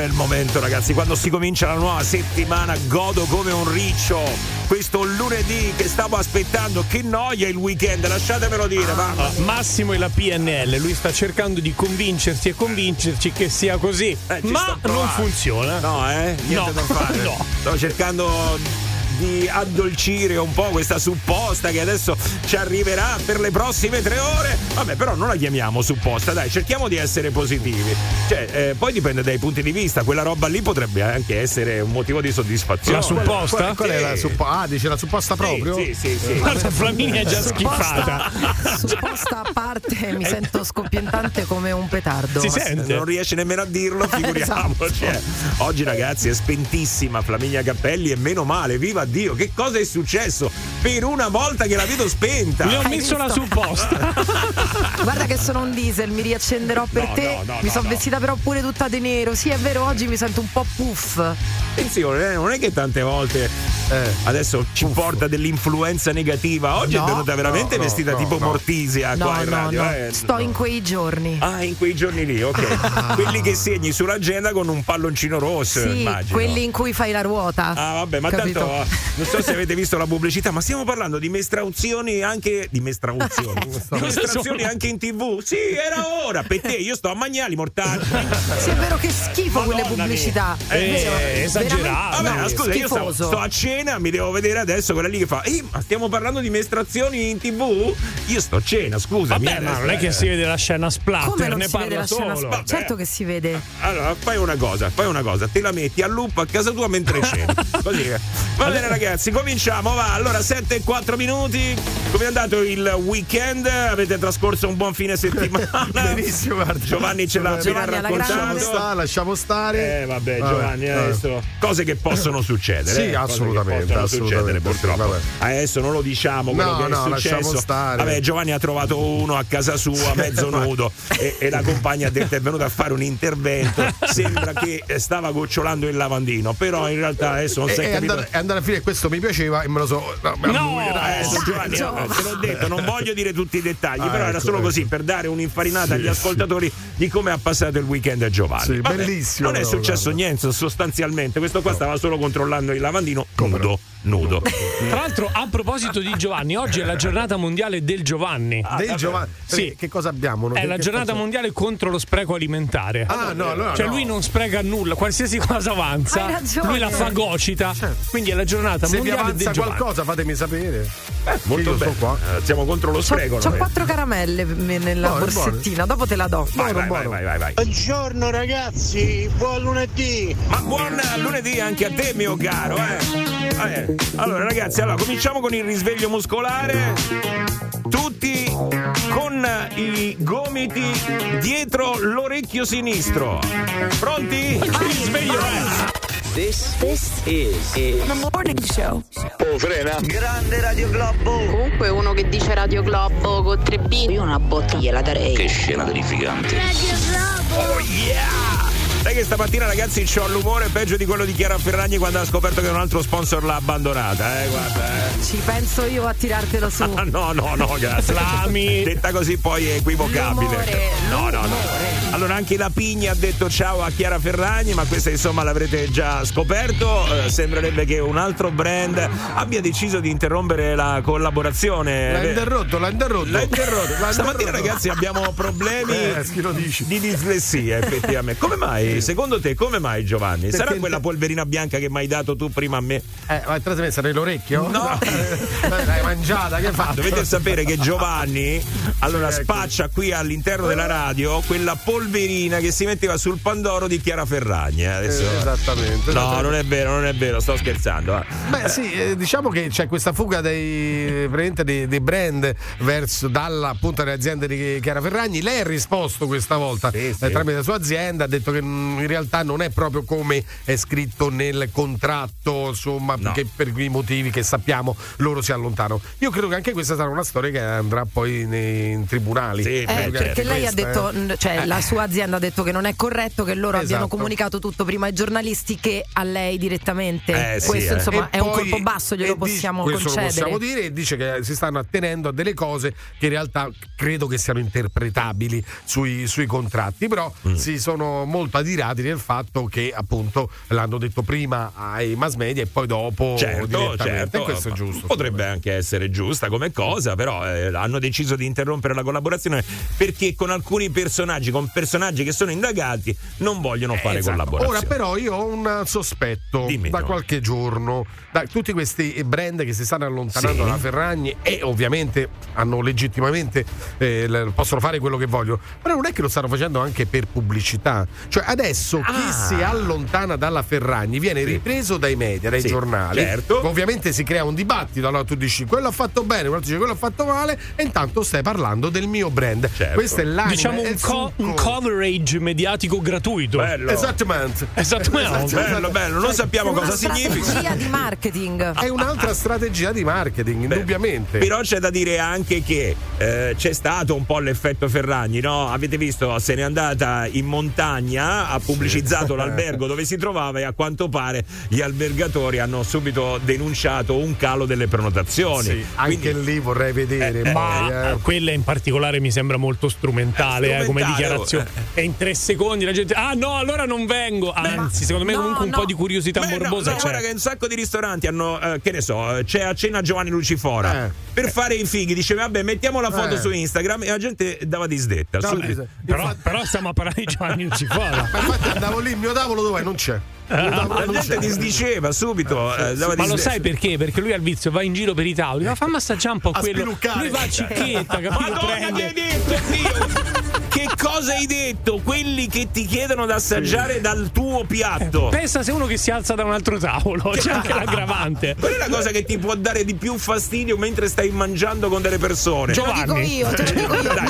Bel momento, ragazzi, quando si comincia la nuova settimana, godo come un riccio. Questo lunedì che stavo aspettando, che noia il weekend, lasciatemelo dire, mamma. Ah, Massimo è la PNL, lui sta cercando di convincersi e convincerci che sia così, Eh, ma non funziona. No, eh? Niente No. da fare. No. Sto cercando di addolcire un po' questa supposta che adesso ci arriverà per le prossime tre ore. Vabbè, però non la chiamiamo supposta, dai, cerchiamo di essere positivi. Cioè, eh, poi dipende dai punti di vista, quella roba lì potrebbe anche essere un motivo di soddisfazione. La supposta? Qual, qual è la supposta? Ah, dice la supposta proprio? Sì, sì, sì. Guarda, Flaminia è già schifata. Supposta a parte mi sento scoppientante come un petardo. Si sente? Non riesce nemmeno a dirlo, figuriamoci. Esatto. eh. Oggi, ragazzi, è spentissima Flaminia Cappelli e meno male, viva Dio, che cosa è successo? Per una volta che la vedo spenta. Mi ho Hai messo la visto? supposta. Guarda che sono un diesel, mi riaccenderò per No, te. no, no, mi no, sono no. vestita però pure tutta di nero. Sì, è vero, oggi mi sento un po' puff. Attenzione, eh, non è che tante volte Eh. adesso ci porta dell'influenza negativa. Oggi No. è venuta veramente no, vestita no, tipo no. Mortisia No, qua in radio. no. eh. Sto in quei giorni. Ah, in quei giorni lì, ok. Quelli che segni sull'agenda con un palloncino rosso, sì, immagino. quelli in cui fai la ruota. Ah, vabbè, ma Capito? tanto non so se avete visto la pubblicità, ma stiamo parlando di mestrauzioni anche. di mestrauzioni. di mestrazioni anche in tv? Sì, era ora. Per te, io sto a Magnali, mortaggi. Sì, è vero che schifo quelle Madonna pubblicità. mia. È Eh, vero, esagerato. Vabbè, scusa, io sto, sto a cena, mi devo vedere adesso quella lì che fa. Ehi, ma stiamo parlando di mestrazioni in tv? Io sto a cena, scusami. Vabbè, eh, ma non è che eh. si vede la scena splatter, Come non ne si vede parla la scena solo. spa- Certo che si vede. Allora, fai una cosa, fai una cosa, te la metti a loop a casa tua mentre. Così. eh. Va bene, ragazzi, cominciamo, va. Allora, 7 e 4 minuti. Come è andato il weekend? Avete trascorso un buon fine settimana? Benissimo, guarda. Giovanni ce l'ha appena raccontato. Stare, lasciamo stare. Eh vabbè Vabbè, Giovanni vabbè. adesso cose che possono succedere Sì, eh, assolutamente, possono assolutamente, succedere purtroppo vabbè. adesso non lo diciamo quello No, che è no, lasciamo successo stare. vabbè Giovanni ha trovato uno a casa sua mezzo nudo e, e la compagna ha detto è venuta a fare un intervento sembra che eh, stava gocciolando il lavandino però in realtà adesso non si è e capito andare, e andare a finire questo mi piaceva e me lo so. No, me- No, Eh, Dai, Giovanni, Giovanni. eh, te l'ho detto, non voglio dire tutti i dettagli, Ah, però era ecco, solo ecco. così per dare un'infarinata Sì, agli ascoltatori di come ha passato il weekend Giovanni. Sì, Vabbè, bellissimo, Non è successo guarda. niente sostanzialmente, questo qua stava solo controllando il lavandino nudo, nudo. Tra l'altro, a proposito di Giovanni, oggi è la giornata mondiale del Giovanni. Del Giovanni. Sì. Che cosa abbiamo? È Che- la che giornata facciamo? mondiale contro lo spreco alimentare. Ah, no, allora. Cioè no. lui non spreca nulla, qualsiasi cosa avanza, lui la fagocita. Quindi è la giornata Se vi mondiale avanza del Giovanni. qualcosa, fatemi sapere. Molto io sto bene. qua. Eh, siamo contro lo C'ho, spreco. c'ho noi. quattro caramelle nella Buone, borsettina, dopo te la do. Vai, vai, vai, buono. vai, vai, vai. Buongiorno ragazzi, buon lunedì. Ma buon lunedì anche a te, mio caro. Eh. Ah, eh. Allora, ragazzi, allora, cominciamo con il risveglio muscolare. Tutti con i gomiti dietro l'orecchio sinistro. Pronti? Risveglio è. This, is, is Oh, frena. Grande Radio Globo. Comunque uno che dice Radio Globo con 3B io una botta gliela darei. Che scena terrificante. Oh yeah! Sai che stamattina ragazzi c'ho l'umore peggio di quello di Chiara Ferragni quando ha scoperto che un altro sponsor l'ha abbandonata, eh, guarda, eh. Ci penso io a tirartelo su. Ah, no, no, no, grazie. Flami. Detta così poi è equivocabile. L'umore, no, no, no. l'umore. Allora anche la Pigna ha detto ciao a Chiara Ferragni, ma questa insomma l'avrete già scoperto. Eh, sembrerebbe che un altro brand abbia deciso di interrompere la collaborazione. L'ha Eh, interrotto, l'ha interrotto. L'ha interrotto. L'ha Stamattina interrotto. ragazzi abbiamo problemi Eh, di dislessia effettivamente. Come mai? Secondo te come mai Giovanni? Sarà Perché- quella polverina bianca che mi hai dato tu prima a me? Eh, ma te sei messa nell'orecchio? No. Eh, L'hai mangiata, che fatto? Dovete sapere che Giovanni allora Sì, ecco. spaccia qui all'interno della radio quella polverina che si metteva sul pandoro di Chiara Ferragni. eh, Adesso... Eh, esattamente, No, esattamente. non è vero, non è vero, sto scherzando. eh. Beh, sì, eh, diciamo che c'è questa fuga dei, praticamente dei, dei brand verso dalla appunto alle aziende di Chiara Ferragni. Lei ha risposto questa volta Sì, sì. eh, tramite la sua azienda, ha detto che mm, in realtà non è proprio come è scritto nel contratto, insomma, No. che per i motivi che sappiamo loro si allontanano. Io credo che anche questa sarà una storia che andrà poi nei in tribunali. Sì, Eh, beh, perché certo, lei ha questa, detto, eh. n- cioè la sua azienda ha detto che non è corretto che loro abbiano Esatto. comunicato tutto prima ai giornalisti che a lei direttamente. Eh, sì, Questo eh. insomma E è un poi- colpo basso, glielo dice- possiamo questo concedere. lo possiamo dire e dice che si stanno attenendo a delle cose che in realtà credo che siano interpretabili sui, sui contratti, però Mm. si sono molto adirati nel fatto che appunto l'hanno detto prima ai mass media e poi dopo Certo, direttamente. certo. E questo è giusto. Potrebbe anche essere giusta come cosa, però eh, hanno deciso di interrompere la collaborazione perché con alcuni personaggi, con personaggi che sono indagati, non vogliono fare Esatto. collaborazione. Ora però io ho un sospetto Dimmi, da no. qualche giorno, da tutti questi brand che si stanno allontanando Sì. dalla Ferragni e ovviamente hanno legittimamente eh, possono fare quello che vogliono, però non è che lo stanno facendo anche per pubblicità. Cioè adesso chi Ah. si allontana dalla Ferragni viene Sì. ripreso dai media, dai Sì, giornali. certo. Ovviamente si crea un dibattito, allora tu dici quello ha fatto bene, quello dice quello ha fatto male e intanto stai parlando del mio brand. Certo. Questo è l'anima, Diciamo un, il co- un succo. Coverage mediatico gratuito. Bello. Esattamente. Esattamente. Bello, bello, non sappiamo Una cosa significa. strategia di marketing. È un'altra strategia di marketing, Beh, indubbiamente. Però c'è da dire anche che eh, c'è stato un po' l'effetto Ferragni, no? Avete visto, se n'è andata in montagna, ha pubblicizzato l'albergo dove si trovava e a quanto pare gli albergatori hanno subito denunciato un calo delle prenotazioni. Sì, anche Quindi- lì vorrei vedere. Eh, poi, Ma eh. quella in particolare mi sembra molto strumentale, Eh, eh, come strumentale, dichiarazione. eh. E in tre secondi la gente. Ah no, allora non vengo. Anzi, secondo me no, comunque un no. po' di curiosità Beh, morbosa no, c'è. guarda che un sacco di ristoranti hanno, eh, che ne so, eh, c'è a cena Giovanni Lucifora. Eh. Per fare i fighi diceva, vabbè, mettiamo la foto Eh. su Instagram e la gente dava disdetta. No. Però, però stiamo a parlare di Giovanni Lucifora. Ma infatti andavo lì, il mio tavolo dov'è? Non c'è. Tavolo La gente disdiceva subito. eh, Ma lo disdetta. sai perché? Perché lui al vizio va in giro per i tavoli, ma fammi assaggiare un po' A quello. spiluccare. Lui va a cicchetta, capito? Madonna, che hai detto, Dio? Che cosa hai detto? Quelli che ti chiedono da assaggiare dal tuo piatto. Pensa se uno che si alza da un altro tavolo, c'è anche l'aggravante. Qual è la cosa che ti può dare di più fastidio mentre stai mangiando con delle persone? Te lo dico Giovanni. io, te lo dico io. Dai,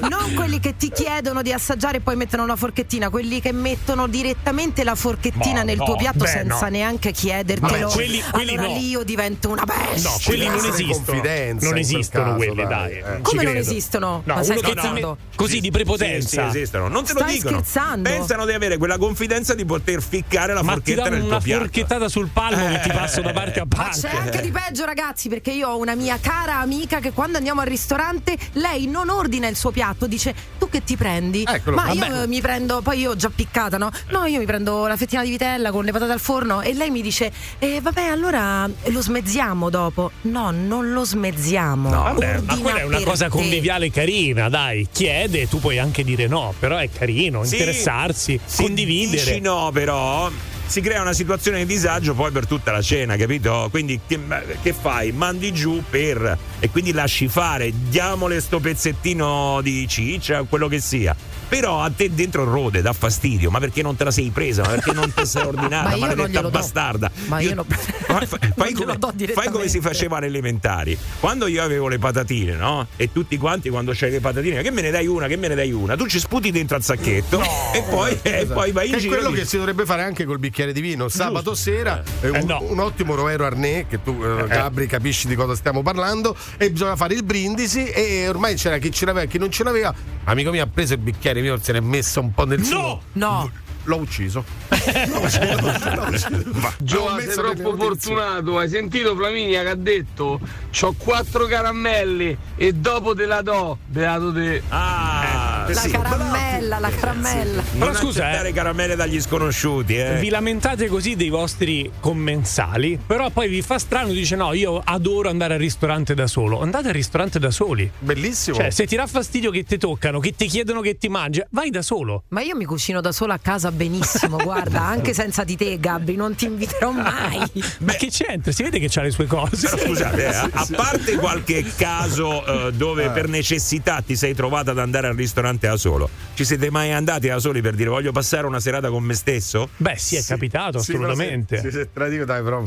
No, non quelli che ti chiedono di assaggiare e poi mettono una forchettina, quelli che mettono direttamente la forchettina Ma nel no, tuo piatto beh, senza no. neanche chiedertelo. Vabbè, quelli- quelli allora no. lì io divento una bestia. No, quelli non esistono. Non esistono caso, quelli, dai, dai. eh. ci Come non credo. esistono? No, Ma stai scherzando? così di Sì, prepotenza. sì, esistono. Non te lo Stai dicono. scherzando? Pensano di avere quella confidenza di poter ficcare la Ma forchetta nel una tuo piatto. forchettata sul palmo che ti Eh. passo da parte a Ma parte. c'è anche di peggio, ragazzi, perché io ho una mia cara amica che quando andiamo al ristorante lei non ordina il suo piatto, dice tu che ti prendi? Eccolo, Ma io vabbè. eh, mi prendo, poi io ho già piccata, no? No, io mi prendo la fettina di vitella con le patate al forno e lei mi dice eh, vabbè, allora lo smezziamo dopo. No, non lo smezziamo. Vabbè, ma quella è una cosa te. conviviale carina, dai. Chiede, tu puoi anche dire no, però è carino Sì, interessarsi, se condividere. Dici no, però. Si crea una situazione di disagio poi per tutta la cena, capito? Quindi che, che fai? Mandi giù per e quindi lasci fare, diamole sto pezzettino di ciccia, quello che sia. Però a te dentro rode, dà fastidio, ma perché non te la sei presa? Ma perché non te sei ordinata? Ma io non maledetta bastarda. Ma io non- fa- non fai, glielo come, do fai come si faceva alle elementari. Quando io avevo le patatine, no? E tutti quanti quando c'hai le patatine, che me ne dai una, che me ne dai una? Tu ci sputi dentro al sacchetto e poi, e poi vai in è giro. quello e che dici, si dovrebbe fare anche col bicchiere di vino. Sabato sera eh, un, Eh, no. un ottimo Rovero Arnè, che tu, eh, Gabri, capisci di cosa stiamo parlando. E bisogna fare il brindisi. E ormai c'era chi ce l'aveva e chi non ce l'aveva. Amico mio ha preso il bicchiere mio, se ne è messo un po' nel suo. No. L'ho ucciso. L'ho ucciso. L'ho ucciso. Giova, L'ho sei troppo fortunato. Hai sentito Flaminia che ha detto? C'ho quattro caramelle e dopo te la do. Beato te. Ah, La sì. caramella, la caramella. Non Però scusa, eh. caramelle dagli sconosciuti, eh. Vi lamentate così dei vostri commensali, però poi vi fa strano, dice no, io adoro andare al ristorante da solo. Andate al ristorante da soli. Bellissimo. Cioè, se ti dà fastidio che ti toccano, che ti chiedono che ti mangi, vai da solo. Ma io mi cucino da sola a casa benissimo, guarda, anche senza di te, Gabri, non ti inviterò mai. Ma che c'entra? Si vede che c'ha le sue cose. Però scusate, eh, a parte qualche caso eh, dove per necessità ti sei trovata ad andare al ristorante da solo, ci siete mai andati da soli per dire voglio passare una serata con me stesso? Beh, sì, è capitato, Sì, però assolutamente. Se, se, se te la dico, dai, però.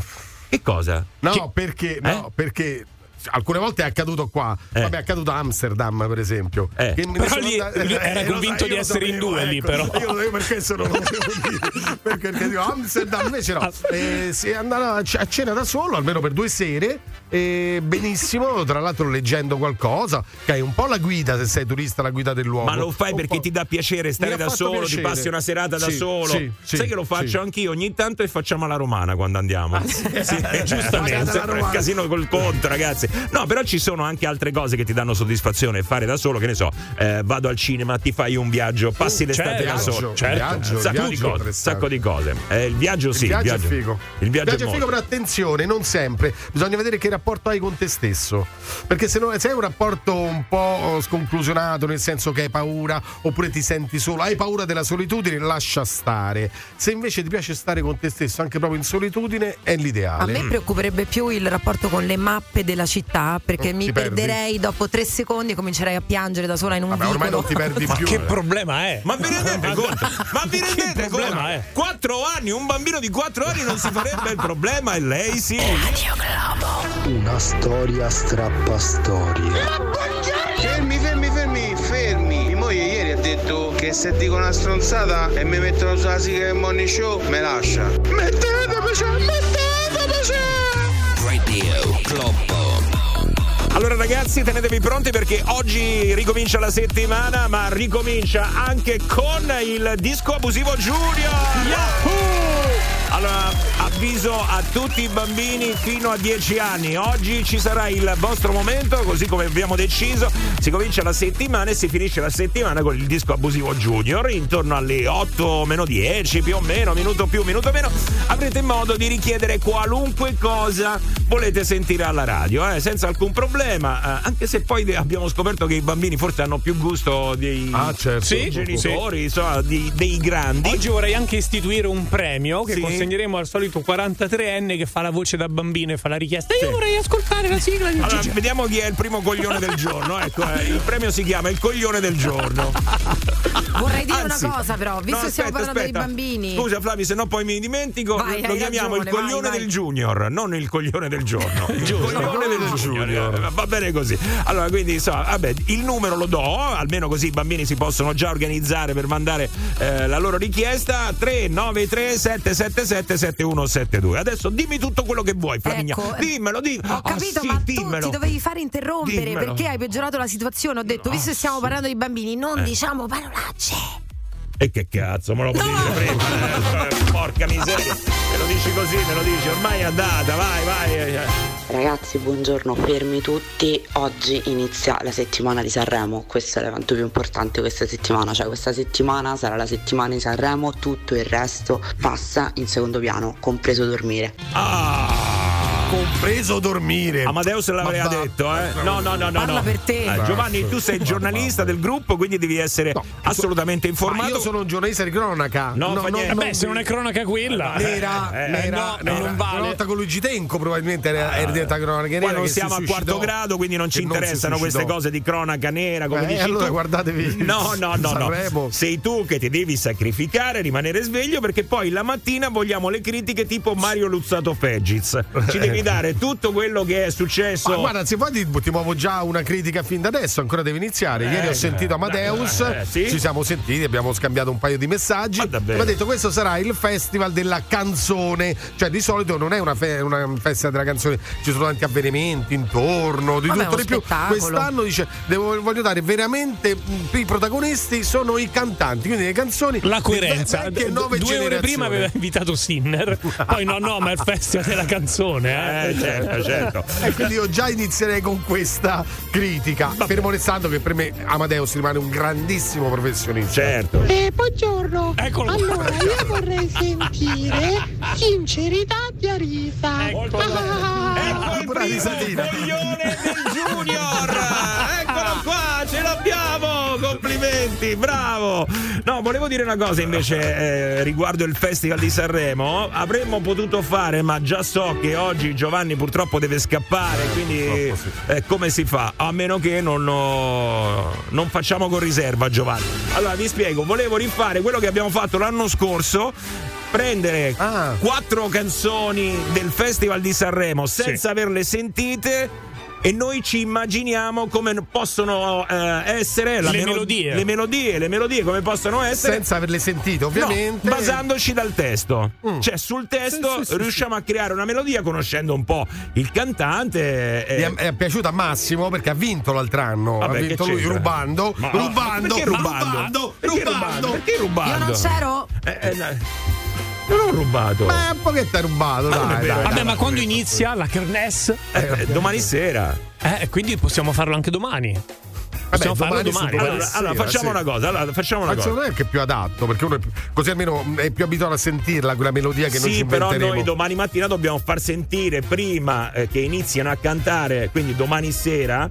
Che cosa? No, Che- perché, no, perché alcune volte è accaduto qua. Eh. Vabbè, è accaduto a Amsterdam, per esempio. Eh. Però sono lì- lui era Eh, convinto sai, di io essere in due lì, ecco. però. Io lo sapevo per questo non lo volevo dire. Perché, perché dico Amsterdam invece no. Eh, si è andato a cena da solo, almeno per due sere. E benissimo, tra l'altro leggendo qualcosa. Che hai un po' la guida se sei turista, la guida del luogo. Ma lo fai Un perché po'. ti dà piacere stare da solo, piacere. ti passi una serata da Sì, solo. sì, sì, Sai che lo faccio sì. anch'io ogni tanto e facciamo alla romana quando andiamo. sì, Pagata giustamente. la Sempre un casino col conto, ragazzi. No, però ci sono anche altre cose che ti danno soddisfazione fare da solo. Che ne so, eh, vado al cinema, ti fai un viaggio, passi l'estate certo, da solo. certo. viaggio, Un sacco di viaggio cose. Un interessante. sacco di cose. Eh, il viaggio sì. il viaggio, è figo. Il viaggio, è è figo, però attenzione, non sempre. Bisogna vedere che rapporto hai con te stesso. Perché se, non, se hai un rapporto un po' sconclusionato, nel senso che hai paura, oppure ti senti solo, hai paura della solitudine, lascia stare. Se invece ti piace stare con te stesso, anche proprio in solitudine, è A l'ideale. me preoccuperebbe più il rapporto con le mappe della città perché Oh, mi perdi? perderei dopo tre secondi e comincerei a piangere da sola in un Vabbè, ormai vicolo. non ti perdi più. Che problema è? Ma vi rendete conto? Ma vi rendete conto? è? Quattro anni, un bambino di quattro anni non si farebbe il problema e lei sì. Una storia strappa storia. Fermi, fermi, fermi, fermi. Mia moglie ieri ha detto che se dico una stronzata e mi mettono sulla sigla del morning show, me lascia. Mettetemi, cioè, mettetemi. Radio Globo. Allora ragazzi tenetevi pronti perché oggi ricomincia la settimana ma ricomincia anche con il disco abusivo Junior Allora avviso a tutti i bambini fino a 10 anni Oggi ci sarà il vostro momento così come abbiamo deciso Si comincia la settimana e si finisce la settimana con il disco abusivo Junior Intorno alle 8 meno 10 più o meno, minuto più, minuto meno Avrete modo di richiedere qualunque cosa volete sentire alla radio eh, senza alcun problema eh, anche se poi abbiamo scoperto che i bambini forse hanno più gusto dei Ah, certo. Sì? genitori insomma, di- dei grandi Oggi vorrei anche istituire un premio che Sì. Consegneremo al solito 43enne che fa la voce da bambino e fa la richiesta. Io vorrei ascoltare la sigla di allora, Gigi. vediamo chi è il primo coglione del giorno. Ecco, eh, il premio si chiama il coglione del giorno. Vorrei dire Anzi, una cosa, però, visto no, che stiamo parlando aspetta. dei bambini. Scusa, Flavi, se no poi mi dimentico. Vai, lo chiamiamo ragione, il coglione vai, vai. del Junior, non il coglione del giorno. Il Giusto. coglione del Junior. Va bene così. Allora, quindi, insomma, vabbè, il numero lo do, almeno così i bambini si possono già organizzare per mandare eh, la loro richiesta. 393 777 7172. Adesso dimmi tutto quello che vuoi, Flaminia. Ecco, dimmelo, di. Ho capito, Ah, sì, ma dimmelo. tu ti dovevi fare interrompere Dimmelo. perché hai peggiorato la situazione. Ho detto, visto che stiamo parlando di bambini, non Eh. diciamo parolacce. E che cazzo, me lo potevi No! dire prima? eh, Porca miseria. Me lo dici così, me lo dici, ormai è andata, vai, vai. eh, eh. Ragazzi, buongiorno, fermi tutti. Oggi inizia la settimana di Sanremo. Questo è l'evento più importante questa settimana. Cioè, questa settimana sarà la settimana di Sanremo, tutto il resto passa in secondo piano, compreso dormire. Ah! Compreso dormire. Amadeus l'aveva Ma va- detto, eh? No, no, no, no. Parla no. per te. Eh, Giovanni, tu sei giornalista del gruppo, quindi devi essere No, assolutamente Ma informato. Sono un giornalista di cronaca. No, fa niente. Vabbè, se non è cronaca quella. Nera, Eh, nera, no, nera. non vale. Una volta con Luigi Tenco probabilmente era, era diventata cronaca nera. Poi non siamo a quarto grado, quindi non ci interessano queste cose di cronaca nera, come Eh, dici allora tu. guardatevi No, no, no, no. Sei tu che ti devi sacrificare, rimanere sveglio, perché poi la mattina vogliamo le critiche tipo Mario Luzzato Fegiz. Ci devi dare tutto quello che è successo. Ma guarda, se vuoi ti, ti muovo già una critica fin da adesso, ancora devi iniziare. Ieri Eh, ho sentito Amadeus, eh, eh, sì? ci siamo sentiti, abbiamo scambiato un paio di messaggi. Ma davvero? Mi ha detto questo sarà il festival della canzone, cioè di solito non è una, fe- una festa della canzone, ci sono tanti avvenimenti intorno, di Vabbè, tutto di più. spettacolo. Quest'anno dice, devo- voglio dare veramente i protagonisti sono i cantanti, quindi le canzoni La coerenza. ve- vecchie e D- nuove Due ore prima aveva invitato Sinner, poi no, no, ma è il festival della canzone. Eh. Eh, certo, certo. E quindi io già inizierei con questa critica. Fermo restando che per me Amadeus rimane un grandissimo professionista. Certo. Eh, buongiorno. Eccolo. Allora, io vorrei sentire sincerità di Arisa. Ecco. Ah, Ecco il primo risatina. coglione del Junior! Complimenti, bravo! No, volevo dire una cosa invece eh, riguardo il Festival di Sanremo. Avremmo potuto fare, ma già so che oggi Giovanni purtroppo deve scappare, quindi sì. eh, come si fa? A meno che non, oh, non facciamo con riserva, Giovanni. Allora vi spiego, volevo rifare quello che abbiamo fatto l'anno scorso. Prendere Ah. quattro canzoni del Festival di Sanremo senza averle sentite e noi ci immaginiamo come possono eh, essere la Le melo- melodie. le melodie, le melodie come possono essere Senza averle sentite, ovviamente. No, basandoci dal testo. Mm. Cioè, sul testo Sì, sì, sì, riusciamo a creare una melodia conoscendo un po' il cantante. Eh, è, è piaciuta a Massimo perché ha vinto l'altro anno. Vabbè, ha che vinto lui c'entra? rubando. Ma- rubando. perché rubando? Rubando. Perché rubando. Perché rubando? Io non c'ero. Eh, eh. Non ho rubato. Ma un pochetto è rubato, Ma non dai, dai, Vabbè, dai. ma quando inizia la kermesse? Eh, eh, domani sera. Eh, quindi possiamo farlo anche domani. Possiamo farlo domani domani. Allora, sera, allora, facciamo sì. una cosa. Allora, facciamo una cosa. me è che è più adatto perché uno è più- così almeno è più abituato a sentirla quella melodia che noi ci Sì, però inventeremo. noi domani mattina dobbiamo far sentire prima eh, che iniziano a cantare, quindi domani sera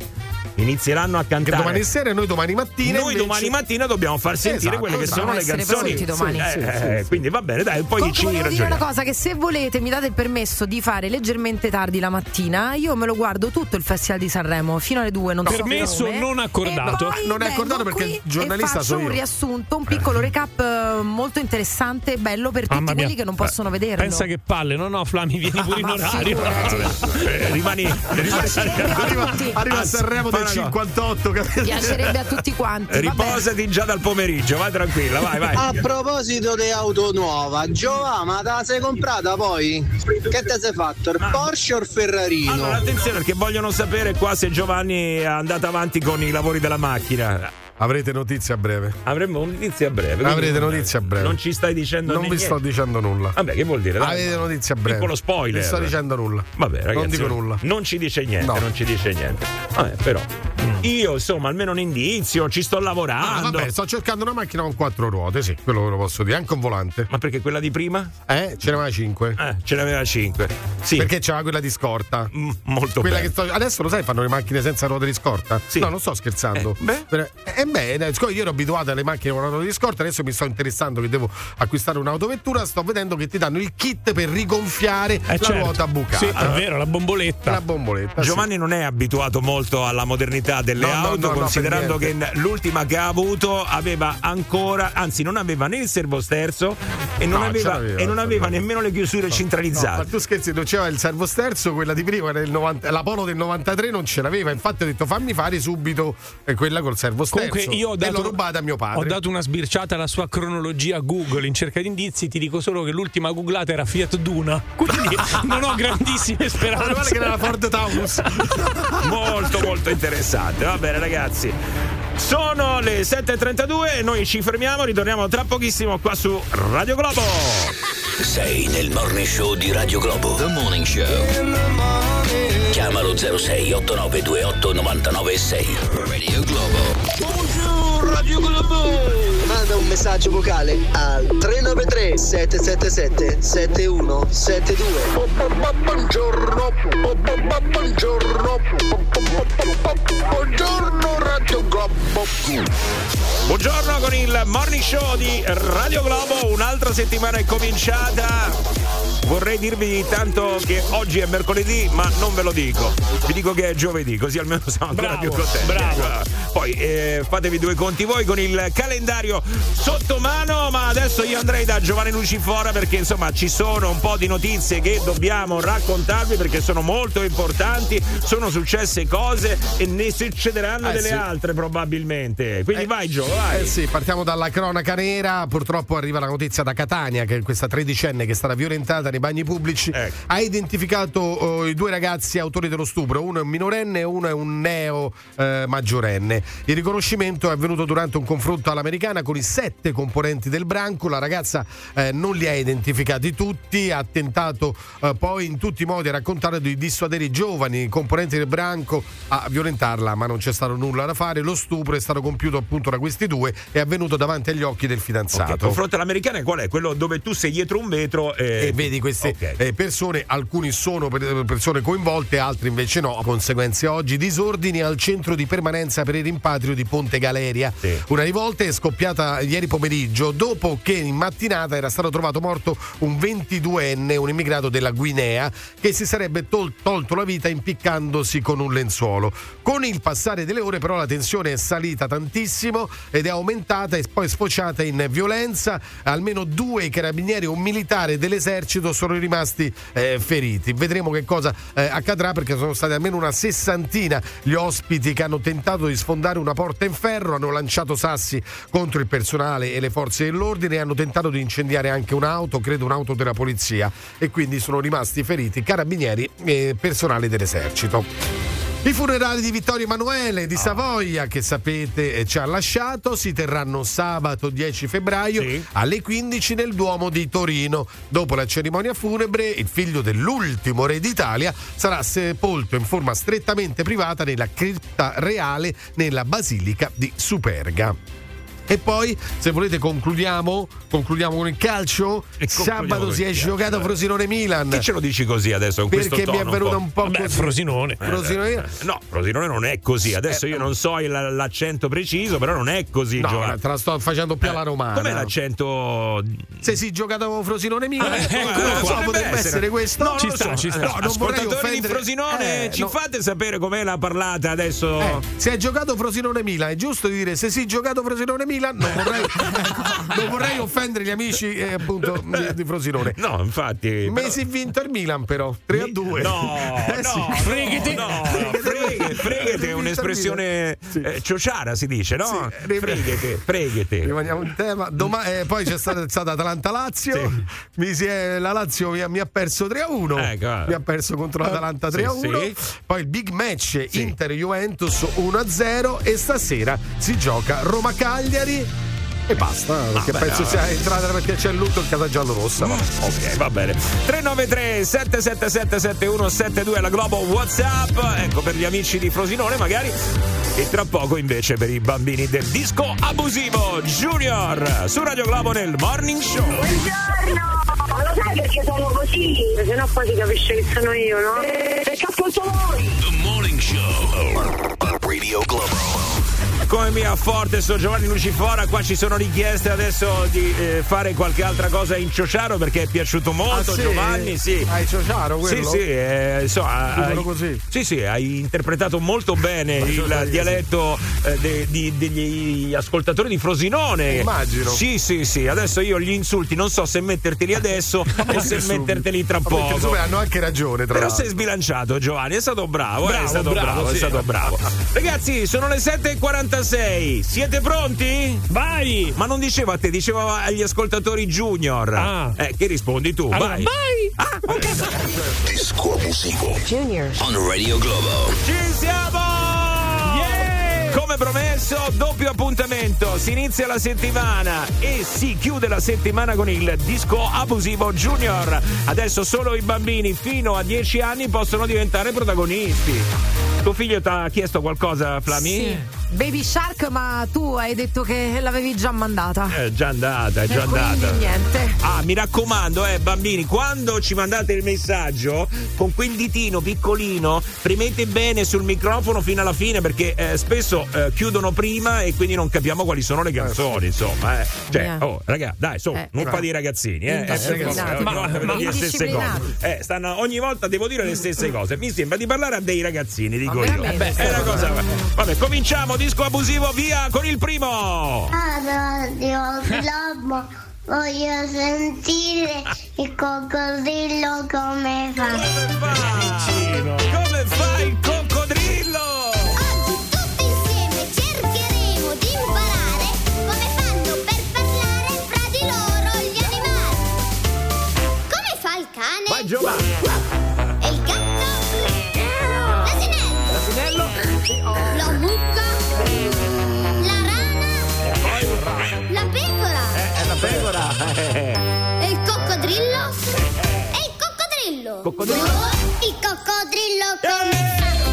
inizieranno a Che cantare. domani sera e noi domani mattina. Noi invece- domani mattina dobbiamo far sentire Esatto, quelle che esatto. sono le canzoni. pronti domani. Eh, Sì, sì, eh, sì. Quindi va bene, dai, poi Comunque ci volevo dire ragioniamo. una cosa che se volete mi date il permesso di fare leggermente tardi la mattina, io me lo guardo tutto il Festival di Sanremo fino alle 2, non so Permesso come. non accordato. Poi Non è accordato perché il giornalista faccio sono un io. riassunto, un piccolo recap eh, molto interessante e bello per tutti Mamma mia. quelli che non possono vederlo. Pensa che palle, no, no, Flami, vieni pure in orario. Eh, rimani, rimani Arriva, arriva a Sanremo fa del una cosa. 58. capito? Piacerebbe a tutti quanti. vabbè. Riposati già dal pomeriggio, vai tranquilla, vai, vai. A proposito di auto nuova, Giova, ma te la sei comprata poi? Che te sei fatto? Il Porsche o il Ferrarino? Allora, attenzione perché vogliono sapere qua se Giovanni è andato avanti con i lavori della macchina. Avrete notizie a breve. Avremo notizie a breve. Avrete non- notizie a breve. Non ci stai dicendo Non vi niente. sto dicendo nulla. Vabbè, che vuol dire? Dai, Avete notizie a breve. Piccolo spoiler. Non sto dicendo nulla. Vabbè, ragazzi. Non dico nulla. Non ci dice niente, No. non ci dice niente. Vabbè, però. Io, insomma, almeno un indizio, ci sto Ah, lavorando. vabbè, sto cercando una macchina con quattro ruote, sì, quello ve lo posso dire, anche un volante. Ma perché quella di prima? Eh, ce n'aveva cinque. Eh, ce n'aveva 5. Sì. Perché c'era quella di scorta. Mm, molto Quella bene. che sto- adesso lo sai, fanno le macchine senza ruote di scorta? Sì. No, non sto scherzando. Eh, beh. Per- beh, scusa, io ero abituato alle macchine con ruote di scorta, adesso mi sto interessando che devo acquistare un'autovettura, sto vedendo che ti danno il kit per rigonfiare Eh, la certo. ruota bucata. Sì, è vero, la bomboletta. La bomboletta. sì. Giovanni non è abituato molto alla modernità delle No, auto, no, no, considerando che l'ultima che ha avuto aveva ancora, anzi non aveva né il servosterzo e non No, aveva, ce l'aveva, e non aveva nemmeno le chiusure No, ma centralizzate. tu scherzi, non c'era il servosterzo, quella di prima, era il 90 la Polo del 93 non ce l'aveva. Infatti ho detto fammi fare subito eh, quella col servosterzo. Comunque io ho e dato, l'ho rubata a mio padre. Ho dato una sbirciata alla sua cronologia Google in cerca di indizi. Ti dico solo che l'ultima googlata era Fiat Duna. Quindi non ho grandissime speranze. che era la Ford Taurus. molto molto interessante. Va bene ragazzi. Sono le 7.32 e noi ci fermiamo, ritorniamo tra pochissimo qua su Radio Globo. Sei nel morning show di Radio Globo. The Morning Show. Chiamalo 06 8928 996. Radio Globo. Buongiorno Radio Globo! Manda un messaggio vocale al 393 777 7172 Buongiorno Buongiorno Buongiorno Radio Globo Buongiorno con il morning show di Radio Globo, un'altra settimana è cominciata. Vorrei dirvi tanto che oggi è mercoledì, ma non ve lo dico. Vi dico che è giovedì, così almeno siamo ancora Bravo, più contenti. bravo. Poi eh, fatevi due conti voi con il calendario sotto mano, ma adesso io andrei da Giovanni Lucifora perché insomma ci sono un po' di notizie che dobbiamo raccontarvi perché sono molto importanti, sono successe cose e ne succederanno Eh, delle sì. altre probabilmente. Quindi Eh, vai Gio, vai. Eh sì, partiamo dalla cronaca nera. Purtroppo arriva la notizia da Catania che questa tredicenne che è stata violentata nei bagni pubblici Ecco. ha identificato oh, i due ragazzi autori dello stupro. Uno è un minorenne e uno è un neo eh, maggiorenne. Il riconoscimento è avvenuto durante un confronto all'americana con i sette componenti del branco. La ragazza eh, non li ha identificati tutti, ha tentato eh, poi in tutti i modi a raccontare di dissuadere i giovani componenti del branco a violentarla, ma non c'è stato nulla da fare. Lo stupro è stato compiuto appunto da questi due e è avvenuto davanti agli occhi del fidanzato. confronto all'americana qual è? Quello dove tu sei dietro un vetro e, e vedi queste Ok. eh, persone, alcuni sono per- persone coinvolte, altri invece no. Conseguenze oggi, disordini al centro di permanenza per il rimpatrio di Ponte Galeria. Sì. Una rivolta è scoppiata ieri pomeriggio dopo che in mattinata era stato trovato morto un 22enne, un immigrato della Guinea, che si sarebbe tol- tolto la vita impiccandosi con un lenzuolo. Con il passare delle ore però la tensione è salita tantissimo ed è aumentata e poi sfociata in violenza. Almeno due carabinieri e un militare dell'esercito sono rimasti eh, feriti. Vedremo che cosa eh, accadrà perché sono stati almeno una sessantina gli ospiti che hanno tentato di sfondare una porta in ferro, hanno lanciato sassi contro il personale e le forze dell'ordine e hanno tentato di incendiare anche un'auto, credo un'auto della polizia e quindi sono rimasti feriti carabinieri e personale dell'esercito. I funerali di Vittorio Emanuele di Savoia, che sapete eh, ci ha lasciato, si terranno sabato 10 febbraio Sì. alle 15 nel Duomo di Torino. Dopo la cerimonia funebre, il figlio dell'ultimo re d'Italia sarà sepolto in forma strettamente privata nella cripta reale nella Basilica di Superga. E poi, se volete, concludiamo, concludiamo con il calcio. Sabato si è giocato eh. Frosinone-Milan. Che ce lo dici così adesso con Perché mi è venuto po'? un po' Vabbè. Frosinone. Frosinone. Eh, No, Frosinone non è così. Adesso io non so il- l'accento preciso, però non è così, No, Giovanni. te la sto facendo più alla Eh, romana. Com'è l'accento? Se si giocato Frosinone Milan, Eh, non ecco, so, potrebbe potrebbe essere. questo. No, Ci sta, so. ci sta. No, non Ascoltatori di Frosinone, Eh, ci no. fate sapere com'è la parlata adesso? Eh, se hai giocato Frosinone Milan, è giusto dire se si è giocato Frosinone Milan, non vorrei, non vorrei offendere gli amici eh, appunto di, di Frosinone. No, infatti. Mesi però- vinto il Milan, però 3 a 2. No, Eh, sì. no, Freghete. No, freghe, freghete è un'espressione Sì. eh, ciociara, si dice, no? Sì, Freghete, freghete. Rimaniamo in tema. Doma- eh, poi c'è stata, stata Atalanta-Lazio. Sì. È- la Lazio mi ha, mi ha perso 3 a 1. Ecco, ah. mi ha perso contro l'Atalanta 3 a sì, 1. sì. Poi il big match. Inter-Juventus 1 a 0. E stasera si gioca Roma-Cagliari. E basta, perché beh, penso no. sia entrata perché c'è il lutto in casa giallorossa. vabbè. Ok, va bene. 393 777 7172 la Globo WhatsApp. Ecco per gli amici di Frosinone, magari. E tra poco invece per i bambini del disco abusivo Junior su Radio Globo nel Morning Show. Buongiorno! Lo sai perché sono così? Se no poi si capisce che sono io, no? Perché ascolto voi! The Morning Show. Radio Globo. Come mia forte so Giovanni Lucifora, qua ci sono richieste adesso di eh, fare qualche altra cosa in Ciociaro perché è piaciuto molto Ah, sì? Giovanni, sì. Hai Ciociaro Sì, quello? sì, eh, insomma, hai, così. sì, sì, hai interpretato molto bene il dialetto eh, de- di- degli ascoltatori di Frosinone. Immagino. Sì, sì, sì. Adesso io gli insulti non so se metterteli adesso o se metterteli tra Vabbè, poco. insomma, hanno anche ragione, tra Però l'altro. sei sbilanciato Giovanni, è stato bravo, eh, Bravo, è stato bravo, bravo, è sì. stato bravo. Ragazzi, sono le 7.46, siete pronti? Vai! Ma non dicevo a te, dicevo agli ascoltatori junior. Ah. Eh, che rispondi tu? Allora, vai. vai! Ah, ok. Disco abusivo. Junior. On Radio Globo. Ci siamo! Come promesso, doppio appuntamento. Si inizia la settimana e si chiude la settimana con il disco abusivo Junior. Adesso solo i bambini fino a 10 anni possono diventare protagonisti. Tuo figlio ti ha chiesto qualcosa, Flami? Sì. Baby Shark, ma tu hai detto che l'avevi già mandata. È già andata, è già E quindi andata. niente. Ah, mi raccomando, eh, bambini, quando ci mandate il messaggio con quel ditino piccolino, premete bene sul microfono fino alla fine perché eh, spesso eh, chiudono prima e quindi non capiamo quali sono le canzoni, insomma. Eh. Cioè, oh, raga, dai, su, Eh. non fa di ragazzini, eh. Indisciplinati. Eh, Ma- le stesse cose. Eh, stanno, ogni volta devo dire le stesse cose. Mi sembra di parlare a dei ragazzini, dico io. veramente? È una cosa. Vabbè, cominciamo, disco abusivo, via con il primo. Radio Globo, voglio sentire il coccodrillo come fa. Come fa? Come fa il coccodrillo? Coccodrillo? Coccodrillo. Il coccodrillo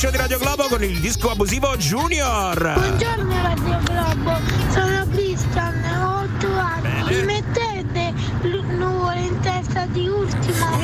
show di Radio Globo con il disco abusivo Junior. Buongiorno Radio Globo, sono Cristian, ho 8 anni. Mi mettete nuvole in testa di ultimo?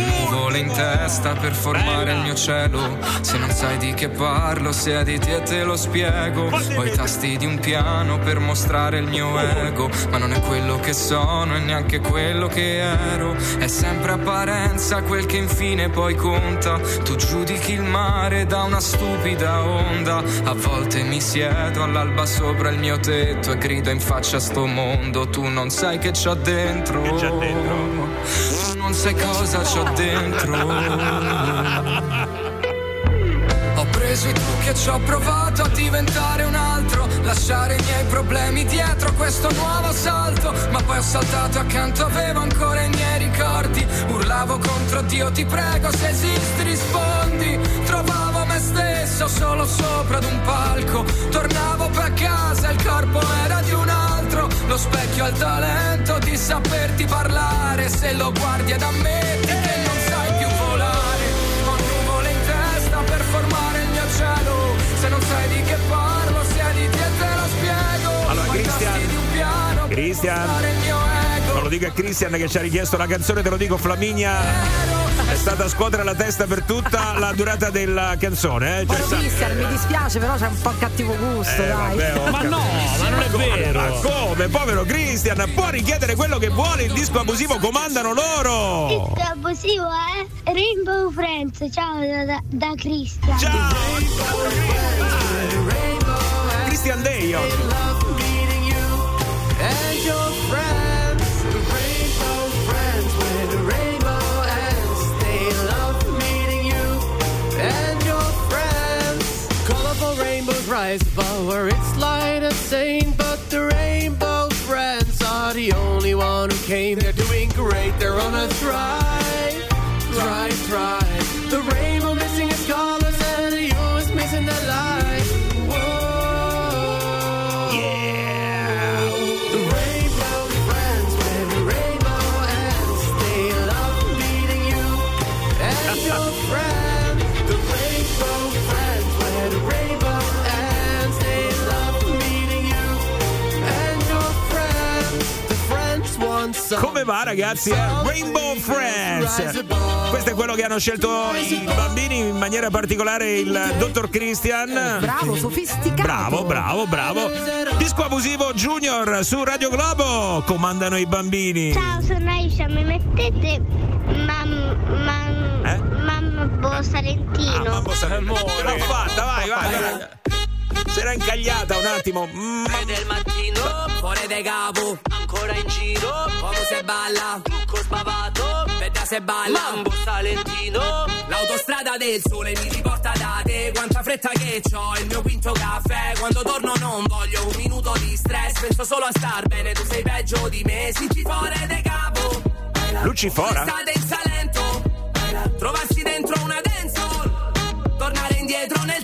Nuvole in testa per formare il mio cielo. Se non sai di che parlo, siediti e te lo spiego. Ho i tasti di un piano per mostrare il mio ego. Ma non è quello che sono e neanche quello che ero. È sempre apparenza quel che infine poi conta. Tu giudichi il mare da una stupida onda. A volte mi siedo all'alba sopra il mio tetto e grido in faccia a sto mondo. Tu non sai che c'ho dentro. Tu non sai cosa c'ho dentro. Ho preso i trucchi e ci ho provato a diventare un altro Lasciare i miei problemi dietro questo nuovo salto Ma poi ho saltato accanto, avevo ancora i miei ricordi. Urlavo contro Dio, ti prego se esisti rispondi specchio ha il talento di saperti parlare Se lo guardi ed ammetti che non sai più volare Ho nuvole in testa per formare il mio cielo Se non sai di che parlo, siediti e te lo spiego Allora, Ho i Christian. tasti di un piano per Christian. mostrare il mio ego Non lo dico a Christian che ci ha richiesto la canzone, te lo dico Flaminia. È stata a scuotere la testa per tutta la durata della canzone. Eh? Cioè, sa- Cristian, mi dispiace, però c'è un po' cattivo gusto, Eh, dai. vabbè, ho Ma no, ma non è vero. Ma come? Povero Christian, può richiedere quello che vuole, il disco abusivo comandano loro. Il abusivo è Rainbow Friends, ciao da, da, da Cristian. Ciao! Christian Day oggi. eyes above Come va ragazzi? eh? Rainbow Friends. Questo è quello che hanno scelto i bambini, in maniera particolare il dottor Christian. Bravo, sofisticato. Bravo, bravo, bravo. Disco abusivo Junior su Radio Globo. Comandano i bambini. Ciao, sono Aisha, mi mettete mam, mam, Eh? Mambo Salentino? Ah, Mambo Salentino. L'ho fatta, vai, vai. vai. Era incagliata un attimo. Mm, del mattino, fuori de capo, ancora in giro, come se balla, trucco spavato, vedda se balla, Mambo Salentino, l'autostrada del sole mi riporta da te, quanta fretta che ho, il mio quinto caffè, quando torno non voglio un minuto di stress, penso solo a star bene, tu sei peggio di me, si fuori de capo, Lucifora? Strada in Salento, trovarsi dentro una dancehall, tornare indietro nel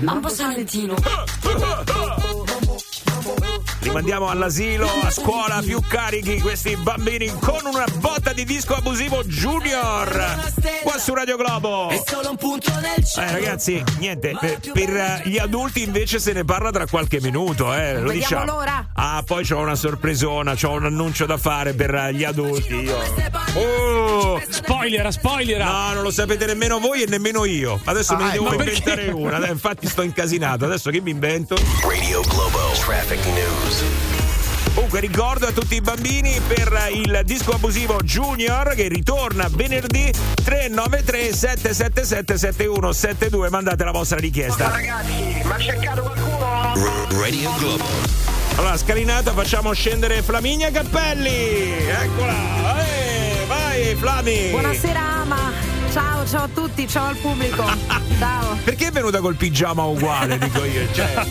Mambo Salentino Li mandiamo all'asilo, a scuola, più carichi questi bambini con una botta di disco abusivo Junior. Qua su Radio Globo. È solo un punto nel cielo. Eh, ragazzi, niente, per, per, gli adulti invece se ne parla tra qualche minuto, eh, lo Vediamo diciamo. l'ora. Ah, poi c'ho una sorpresona, c'ho un annuncio da fare per gli adulti. Io. Oh! Spoiler, spoiler. No, non lo sapete nemmeno voi e nemmeno io. Adesso me Ah, ne devo ecco. inventare perché? una. Infatti sto incasinato. Adesso che mi invento? Radio Globo Traffic News. Comunque ricordo a tutti i bambini per il disco abusivo Junior che ritorna venerdì 393 777 7172 mandate la vostra richiesta. Ragazzi, ma ha cercato qualcuno? Radio Globo. Allora scalinata facciamo scendere Flaminia Cappelli. Eccola. Eh, vai Flami. Buonasera, Ama. Ciao, ciao a tutti, ciao al pubblico. Ciao. Perché è venuta col pigiama uguale, dico io? Cioè,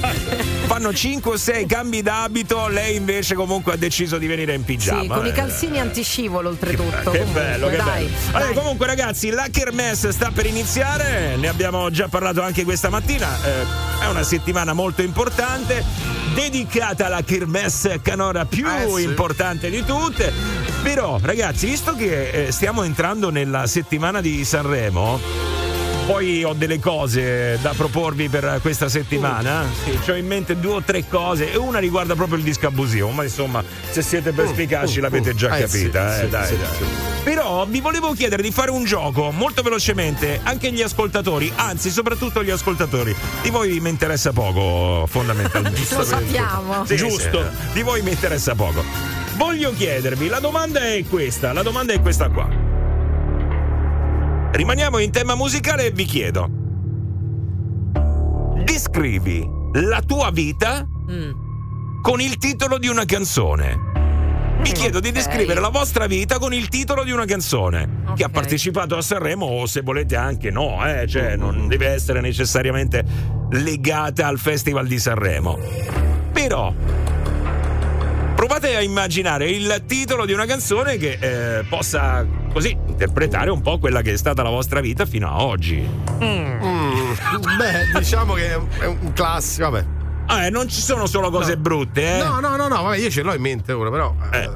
fanno 5 o 6 cambi d'abito, lei invece comunque ha deciso di venire in pigiama. Sì, con i Eh, calzini antiscivolo oltretutto. Che comunque, bello, che dai, bello. dai. Allora, comunque, ragazzi, la Kermesse sta per iniziare. Ne abbiamo già parlato anche questa mattina. Eh, è una settimana molto importante, dedicata alla Kermesse canora più Eh, sì. importante di tutte. Però, ragazzi, visto che eh, stiamo entrando nella settimana di Sanremo. Poi ho delle cose da proporvi per questa settimana. Sì, ho in mente due o tre cose e una riguarda proprio il disco abusivo. Ma insomma, se siete perspicaci l'avete già Eh, capita. sì, eh, sì, dai, sì, dai. sì. Però vi volevo chiedere di fare un gioco molto velocemente, anche gli ascoltatori, anzi soprattutto gli ascoltatori. Di voi mi interessa poco, fondamentalmente. Lo sappiamo. Sì, Giusto. sì, di voi mi interessa poco. Voglio chiedervi, la domanda è questa, la domanda è questa qua. Rimaniamo in tema musicale e vi chiedo. Descrivi la tua vita Mm. con il titolo di una canzone. Vi chiedo di descrivere la vostra vita con il titolo di una canzone che ha partecipato a Sanremo o se volete anche no, eh, cioè non deve essere necessariamente legata al Festival di Sanremo. Però provate a immaginare il titolo di una canzone che eh, possa così interpretare un po' quella che è stata la vostra vita fino a oggi. Mm, beh, diciamo che è un, è un classico, vabbè. Ah, eh, non ci sono solo cose No. brutte, eh? No, no, no, no, vabbè, io ce l'ho in mente ora, però. Eh,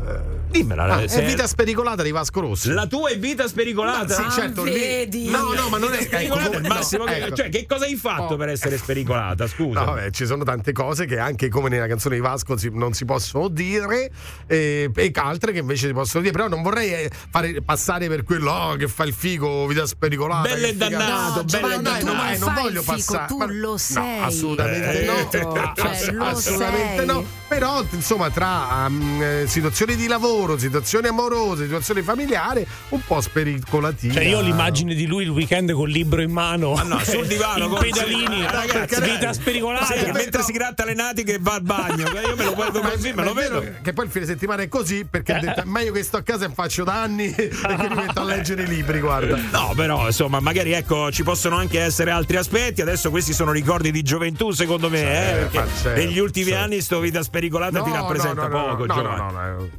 Dimmela. Ah, se- è vita spericolata di Vasco Rossi. La tua è vita spericolata? Sì, certo, lì- vedi? No, no, ma non è Spericolata ecco, il no, massimo che- ecco. Cioè, che cosa hai fatto Oh. per essere spericolata? Scusa. No, vabbè, ci sono tante cose che anche come nella canzone di Vasco si- non si possono dire eh, e altre che invece si possono dire, però non vorrei eh, fare, passare per quello oh, che fa il figo, vita spericolata. Bello e dannato, No, bello e no, non dai, non voglio passare. tu ma- lo sei. No, assolutamente Eh, no. Cioè, lo assolutamente sei. no. Però, insomma, tra um, eh, situazioni di lavoro, situazioni amorose, situazioni familiari, un po' spericolatina. Cioè, io ho l'immagine di lui il weekend col libro in mano. Ah, no, sul divano con- pedalini. Ah, ragazzi, vita spericolata. Sì, che mentre si gratta le natiche va al bagno. Io me lo guardo Ma così, me ma lo vedo. Che poi il fine settimana è così perché ha detto, è meglio che sto a casa e faccio danni e che mi metto a leggere i libri, guarda. No, però, insomma, magari ecco, ci possono anche essere altri aspetti. Adesso questi sono ricordi di gioventù, secondo me, eh, Certo, perché negli ultimi certo. anni sto vita spericolata ti rappresenta no, no, poco, no, no, Giovanni. no, no, no.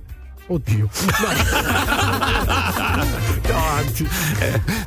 Oddio. No, avanti.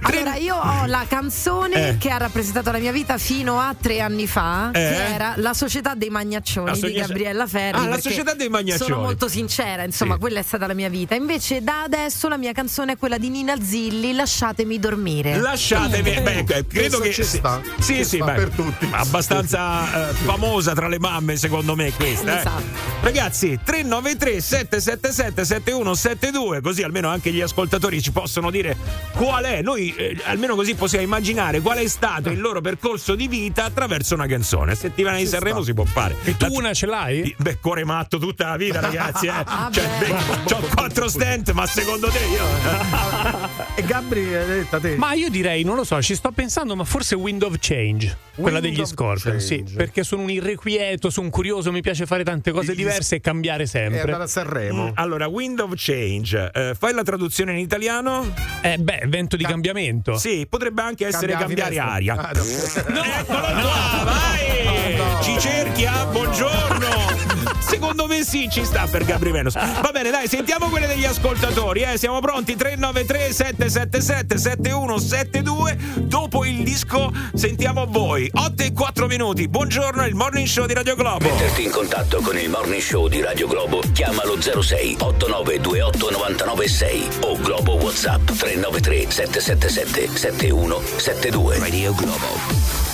Allora, io ho la canzone Eh. che ha rappresentato la mia vita fino a tre anni fa, Eh. che era La Società dei Magnaccioni La di Gabriella Ferri. Ah, La Società dei Magnaccioni. Sono molto sincera, insomma, Sì. quella è stata la mia vita. Invece, da adesso la mia canzone è quella di Nina Zilli, Lasciatemi dormire. Lasciatemi, beh, eh, credo Questo che ci sta. Sì, Ci sì, sta beh, per tutti. abbastanza eh, famosa tra le mamme, secondo me, questa. eh. Esatto. Ragazzi, 393 777 7172, così almeno anche gli ascoltatori ci possono dire qual è. Noi eh, almeno così possiamo immaginare qual è stato il loro percorso di vita attraverso una canzone. Settimana di Sanremo si può fare. E tu La- una ce l'hai? Beh, cuore matto tutta la vita, ragazzi. Eh. Vabbè. Cioè, beh, c'ho quattro stent, ma secondo te io. E Gabri, hai detto a te. Ma io direi, non lo so, ci sto pensando, ma forse Wind of Change, quella Wind degli of Scorpion, sì, perché sono un irrequieto, sono un curioso, mi piace fare tante cose diverse e cambiare sempre. andata a Sanremo. Allora, Wind of Change, eh, fai la traduzione in italiano? Eh, beh, evento di cambiamento. Sì, potrebbe anche essere Cambia la cambiare aria. Ah, no. Eccolo qua, vai! Ci cerchi, ah, buongiorno! Secondo me sì, ci sta per Gabri Venus. Va bene, dai, sentiamo quelle degli ascoltatori, eh. Siamo pronti? 393 777 7172. Dopo il disco sentiamo voi. 8 e 4 minuti. Buongiorno, il morning show di Radio Globo. Metterti in contatto con il Morning Show di Radio Globo, chiamalo 06 8928 996 o Globo WhatsApp 393 777 7172. Radio Globo.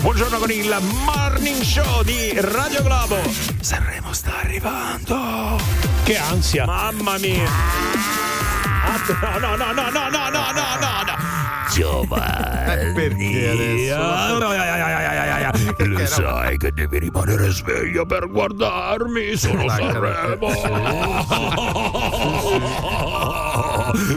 Buongiorno con il morning show di Radio Globo. Sanremo sta arrivando. Che ansia. Mamma mia. No, no, no, no, no, no, no, no, no, no. Eh, perché adesso? Giovanni, lo sai che devi rimanere sveglio per guardarmi. Sono Sanremo.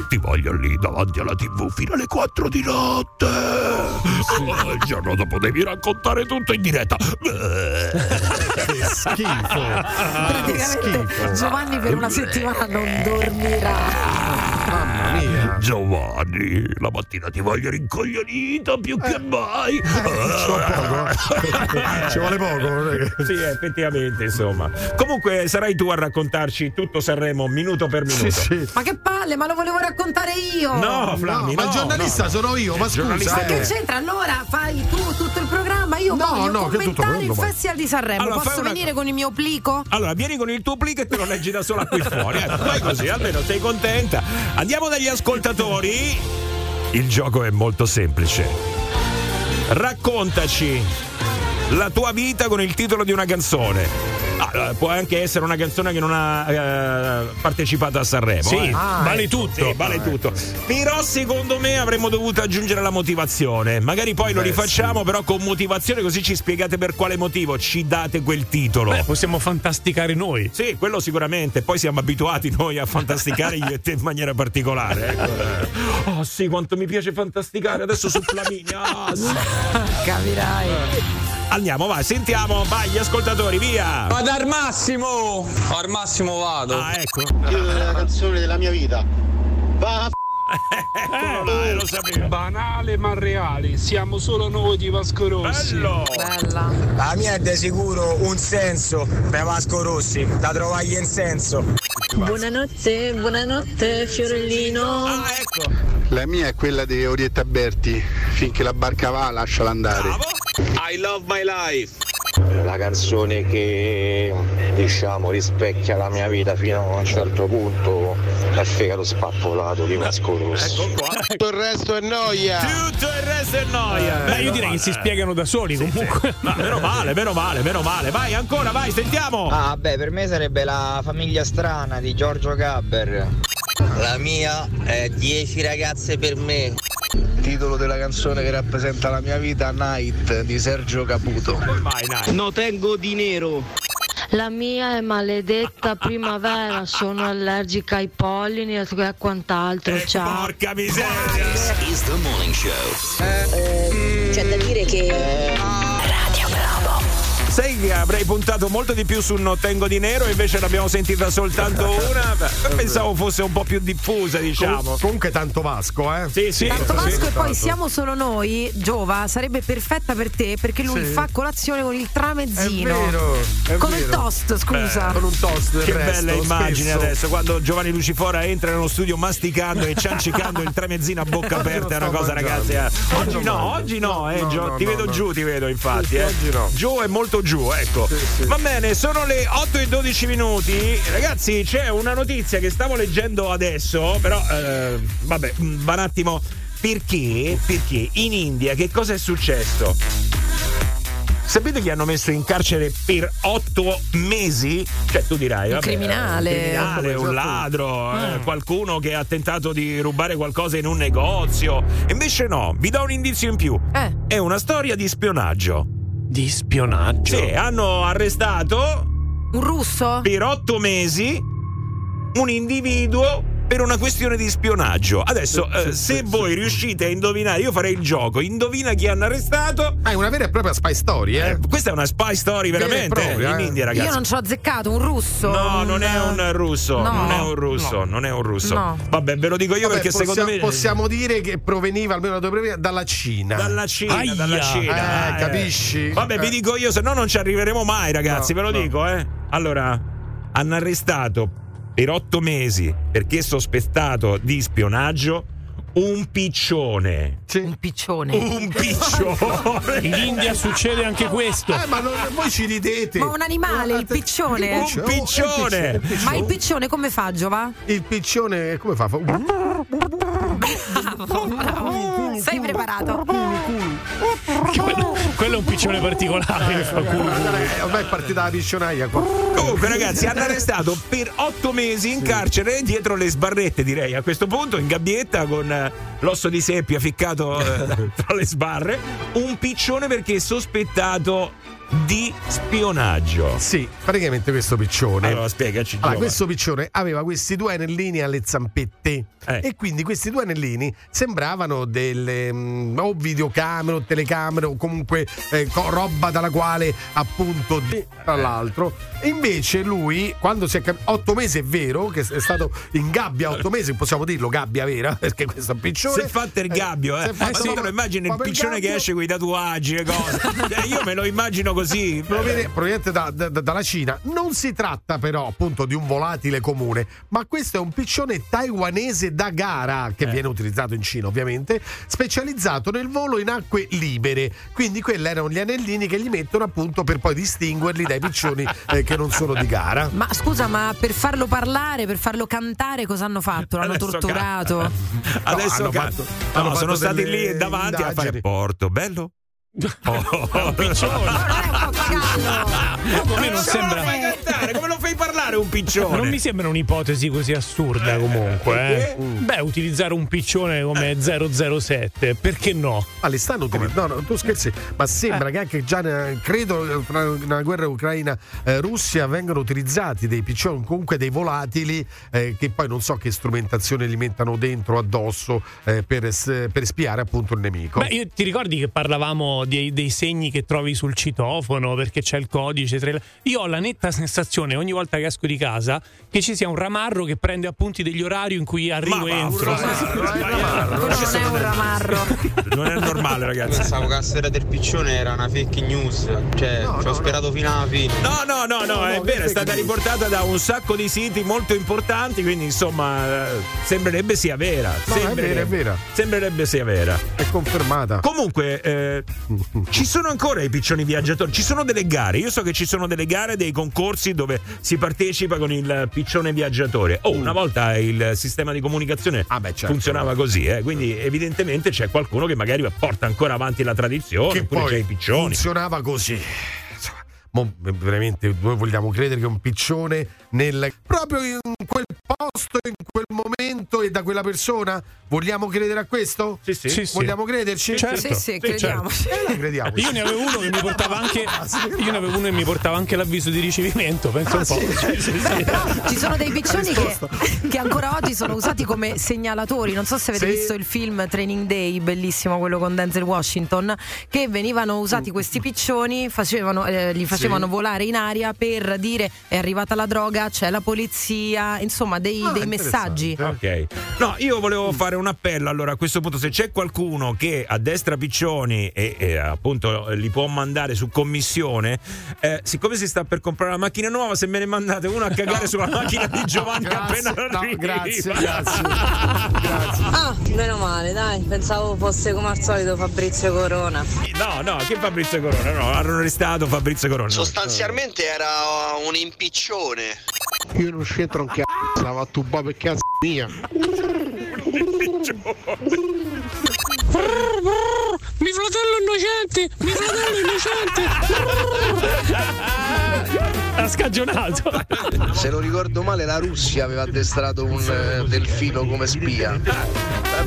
Ti voglio lì davanti alla tv fino alle 4 di notte. Oh, Il giorno dopo devi raccontare tutto in diretta. Che schifo. Che Praticamente schifo. Giovanni per una settimana non dormirà. Mamma mia. Giovanni, la mattina ti voglio rincoglionito più che mai. Ci vuole poco. che- Sì, effettivamente, insomma. Comunque sarai tu a raccontarci tutto Sanremo minuto per minuto. Ma che palle, ma lo volevo raccontare io. No, Flammi, ma no, il giornalista no, no. sono io, ma scusa. Ma eh. che c'entra? Allora fai tu tutto il programma, io No, voglio no, che tutto commentare il ma- Festival di Sanremo. Allora, Posso una- venire con il mio plico? Allora, vieni con il tuo plico e te lo leggi da sola qui fuori. Eh, fai così, almeno sei contenta. Andiamo dagli ascoltatori. Il gioco è molto semplice. Raccontaci la tua vita con il titolo di una canzone. Ah, può anche essere una canzone che non ha eh, partecipato a Sanremo. Sì, eh. vale ecco, tutto. sì, vale tutto. Però secondo me avremmo dovuto aggiungere la motivazione. Magari poi lo Beh, rifacciamo, però con motivazione, così ci spiegate per quale motivo ci date quel titolo. Beh, possiamo fantasticare noi. Sì, quello sicuramente. Poi siamo abituati noi a fantasticare io e te in maniera particolare. ecco. Oh sì, quanto mi piace fantasticare adesso su Flaminia. Ah, sì. Capirai. Andiamo, vai, sentiamo, vai gli ascoltatori, via. Vado al massimo! Al massimo vado. Ah, ecco. Io della canzone della mia vita. Va a Là, eh, lo sapevo. Banale ma reale, siamo solo noi di Vasco Rossi. Bello. Bella. La mia è di sicuro un senso per Vasco Rossi, da trovargli in senso. Buonanotte, buonanotte Fiorellino. Ah, ecco. La mia è quella di Orietta Berti. Finché la barca va, lasciala andare. I love my life. La canzone che diciamo rispecchia la mia vita fino a un certo punto è Fegato spappolato di Vasco Rossi. Ecco qua. Tutto il resto è noia. Tutto il resto è noia. Beh, io direi che si spiegano da soli comunque. Ma meno male, meno male, meno male. Vai ancora, vai, sentiamo. Ah, beh, per me sarebbe la famiglia strana di Giorgio Gabber. La mia è 10 ragazze per me. Titolo della canzone che rappresenta la mia vita, Night di Sergio Caputo. No tengo di nero. La mia è maledetta primavera, sono allergica ai pollini e quant'altro. Eh, Ciao. Porca miseria. is the morning show. C'è da dire che Sai che avrei puntato molto di più su Non tengo di nero, invece l'abbiamo sentita soltanto una. Beh, Pensavo fosse un po' più diffusa, diciamo. Com- comunque tanto Vasco, eh? Sì, sì. Tanto sì. Vasco e poi siamo solo noi, Giova, sarebbe perfetta per te perché lui Sì. fa colazione con il tramezzino. È vero, è con il vero. toast, scusa. Con un toast del Che resto, bella immagine spesso. adesso quando Giovanni Lucifora entra nello studio masticando e ciancicando il tremezzino a bocca aperta. È una cosa, mangiando. ragazzi. eh. Oggi no, oggi no, eh, No, Gio. no, ti no, vedo no. giù, ti vedo infatti. Sì, eh. oggi no. Giù è molto giù, ecco. sì. Va bene, sono le 8 e 12 minuti. Ragazzi, c'è una notizia che stavo leggendo adesso, però eh, vabbè, mm, va un attimo. Perché? Perché in India che cosa è successo? Sapete che hanno messo in carcere per otto mesi? Cioè, tu dirai, Un vabbè, criminale. un criminale, un ladro, eh, Mm. qualcuno che ha tentato di rubare qualcosa in un negozio. Invece no, vi do un indizio in più. Eh. È una storia di spionaggio. Di spionaggio. Sì, hanno arrestato Un russo? per otto mesi un individuo per una questione di spionaggio. Adesso, eh, se voi riuscite a indovinare, io farei il gioco, indovina chi hanno arrestato. Ah, è una vera e propria spy story, eh? Questa è una spy story veramente Vera e propria, in eh. India, ragazzi. Io non ci ho azzeccato, un russo. No, un- non è un russo, No. non è un russo, non è un russo. No. Vabbè, ve lo dico io Vabbè, perché possiamo, secondo me possiamo dire che proveniva, almeno tua previa, dalla Cina. dalla Cina, Aia. dalla Cina. Eh, capisci? Vabbè, vi Eh. dico io, se no non ci arriveremo mai, ragazzi, No, ve lo no. dico, eh. Allora, hanno arrestato per otto mesi perché sospettato di spionaggio un piccione. Un piccione. Un piccione. In India succede anche questo. Eh, ma non- voi ci ridete. Ma un animale, il piccione. Un piccione. Ma il piccione come fa, Giova? Il piccione come fa? Fa- Sei preparato? Quello, quello è un piccione particolare. culo. Eh, Ormai è partita la piccionaia qua. Comunque, ragazzi, hanno arrestato per otto mesi in carcere dietro le sbarrette, direi a questo punto, in gabbietta con eh, l'osso di seppia ficcato eh, tra le sbarre. Un piccione perché sospettato di spionaggio. Sì, praticamente questo piccione. Allora, spiegaci. Allora, questo piccione aveva questi due anellini alle zampette Eh. e quindi questi due anellini sembravano delle mm, o videocamere o telecamere o comunque eh, co- roba dalla quale appunto tra l'altro e invece lui quando si è cap- otto mesi è vero che è stato in gabbia otto mesi possiamo dirlo gabbia vera perché questo è un piccione Si è fatto il gabbio, eh. si è fatto Ma sì, immagini il piccione che gabbio. esce con i tatuaggi e cose. Eh, Io me lo immagino così. Proviene- proveniente da- da- da- dalla Cina. Non si tratta però appunto di un volatile comune, ma questo è un piccione taiwanese da gara che viene utilizzato in Cina ovviamente, specializzato nel volo in acque libere. Quindi quelli erano gli anellini che gli mettono appunto per poi distinguerli dai piccioni eh, che non sono di gara. Ma scusa, ma per farlo parlare, per farlo cantare, cosa hanno fatto? L'hanno Adesso torturato? Adesso hanno ca- fatto- no, hanno sono fatto stati delle lì davanti a fare indagini. porto. Bello? Oh, A me non sembra. cantare? Come lo fai parlare un piccione? Non mi sembra un'ipotesi così assurda comunque. eh. Beh, utilizzare un piccione come 007, perché no? Ma li stanno utilizzando? No, no, tu scherzi, ma sembra Eh. che anche già credo nella guerra ucraina-Russia vengano utilizzati dei piccioni, comunque dei volatili eh, che poi non so che strumentazione li mettano dentro addosso eh, per, per spiare appunto il nemico. Beh, io- ti ricordi che parlavamo dei, dei segni che trovi sul citofono perché c'è il codice? tra le- Io ho la netta sensazione ogni volta che esco di casa che ci sia un ramarro che prende appunti degli orari in cui arrivo e entro. Non è un ramarro. Non è normale, ragazzi. Pensavo che la storia del piccione era una fake news, cioè ci ho sperato fino alla fine. No, no, no, no, è vero, è stata riportata da un sacco di siti molto importanti, quindi insomma eh, sembrerebbe sia vera. No, è Sembrerebbe- vera, è vera. Sembrerebbe sia vera. È confermata. Comunque, eh, ci sono ancora i piccioni viaggiatori, ci sono delle gare. Io so che ci sono delle gare, dei concorsi dove si partecipa con il piccione viaggiatore. Oh, una volta il sistema di comunicazione certo. funzionava così, eh, quindi evidentemente c'è qualcuno che magari porta ancora avanti la tradizione, che oppure c'è poi i piccioni. funzionava così. Mo, veramente noi vogliamo credere che un piccione nel, proprio in quel posto, in quel momento e da quella persona? Vogliamo credere a questo? Sì, sì. Sì, sì. Vogliamo crederci? Certo. Sì, sì, crediamo. Eh, crediamo. Io ne avevo uno che mi portava anche. Io ne avevo uno che mi portava anche l'avviso di ricevimento, penso un po'. Sì, sì, sì. Ci sono dei piccioni che, che ancora oggi sono usati come segnalatori. Non so se avete Sì. visto il film Training Day, bellissimo quello con Denzel Washington, che venivano usati questi piccioni, facevano, eh, li facevano Sì. volare in aria per dire è arrivata la droga, c'è la polizia, insomma dei, Ah, dei messaggi. Ok. No, io volevo fare un appello allora a questo punto se c'è qualcuno che addestra piccioni e, e, appunto li può mandare su commissione, eh, siccome si sta per comprare una macchina nuova, se me ne mandate uno a cagare sulla macchina di Giovanni Grazie, appena no, arriva. grazie, grazie. grazie. Ah, meno male, dai. Pensavo fosse come al solito Fabrizio Corona. No, no, che Fabrizio Corona? No, hanno arrestato Fabrizio Corona. Sostanzialmente era un impiccione. Io non c'entro un cazzo, la va tu per cazzo mia. Mi fratello innocente! Mi fratello innocente! Ha scagionato. Se non ricordo male la Russia aveva addestrato un eh, delfino come spia.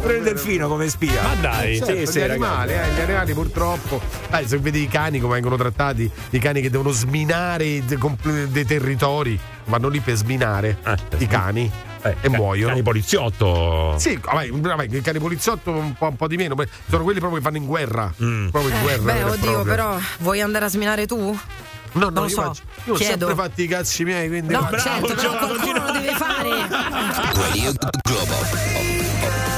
Pure il delfino come spia. Ma dai. Certo, sì, sì, gli ragazzi. animali, eh, gli animali purtroppo. Dai, se vedi i cani come vengono trattati, i cani che devono sminare dei territori, vanno lì per sminare Eh, i cani Eh, e ca- muoiono. Cani poliziotto. Sì, vabbè, vabbè, il cane poliziotto un po', un po' di meno, sono quelli proprio che vanno in guerra. Mm. Proprio in guerra. Beh, vera e oddio, propria. però vuoi andare a sminare tu? No, no, non lo io, so, faccio- io ho chiedo. sempre fatti i cazzi miei, quindi. No, Bravo, certo, però qualcuno lo deve fare. Radio Globo.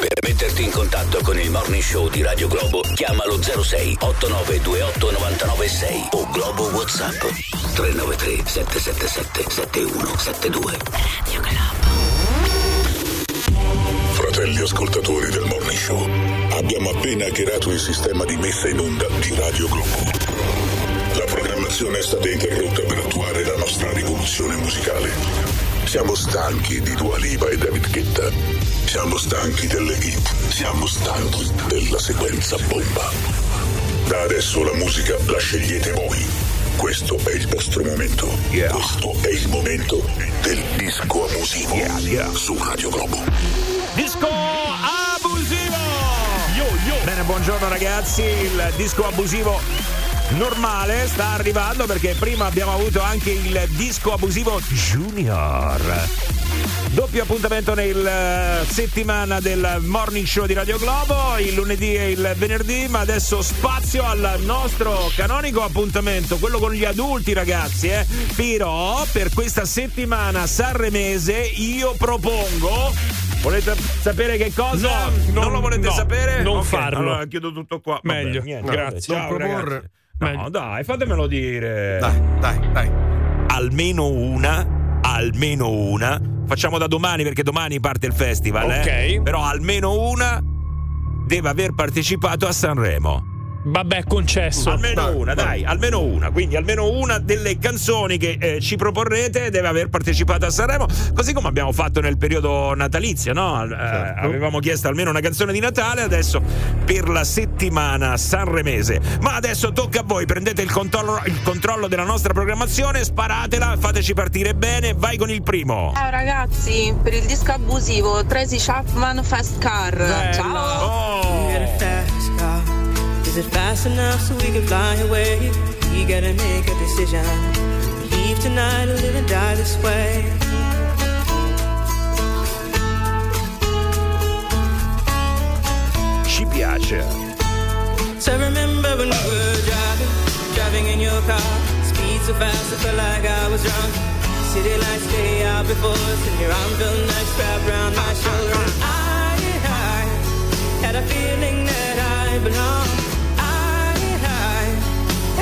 Per metterti in contatto con il Morning Show di Radio Globo, chiamalo 06 8928 996 o Globo WhatsApp 393 777 7172. Radio Fratelli ascoltatori del Morning Show, abbiamo appena hackerato il sistema di messa in onda di Radio Globo. La programmazione è stata interrotta per attuare la nostra rivoluzione musicale. Siamo stanchi di Dua Lipa e David Guetta. Siamo stanchi delle hit. Siamo stanchi della sequenza bomba. Da adesso la musica la scegliete voi. Questo è il vostro momento. Questo è il momento del disco abusivo su Radio Globo. Disco abusivo! Bene, buongiorno ragazzi, il disco abusivo normale sta arrivando perché prima abbiamo avuto anche il disco abusivo Junior. Doppio appuntamento nel settimana del morning show di Radio Globo, il lunedì e il venerdì, ma adesso spazio al nostro canonico appuntamento, quello con gli adulti ragazzi, eh. Però per questa settimana sanremese io propongo Volete sapere che cosa? No, non lo volete no, sapere? non Ok, farlo. Allora chiudo tutto qua. Vabbè, Meglio, niente, grazie. Ciao, Non proporre. No, dai, fatemelo dire. Dai, dai, dai. Almeno una, almeno una. Facciamo da domani perché domani parte il festival, eh? Ok. Però almeno una deve aver partecipato a Sanremo. Vabbè, concesso. Almeno una, dai, almeno una. Quindi almeno una delle canzoni che eh, ci proporrete deve aver partecipato a Sanremo, così come abbiamo fatto nel periodo natalizio, no? Eh, avevamo chiesto almeno una canzone di Natale, adesso per la settimana sanremese. Ma adesso tocca a voi, prendete il controllo, il controllo della nostra programmazione, sparatela, fateci partire bene, vai con il primo. Ciao ragazzi, per il disco abusivo Tracy Chapman Fast Car. Ciao! Oh. Is it fast enough so we can fly away? You gotta make a decision. Leave tonight or live and die this way. Ci piace. So remember when we were driving, driving in your car. Speed so fast, I felt like I was drunk. City lights stay out before us, and your arm felt nice wrapped around my shoulder. I, I had a feeling that I belonged.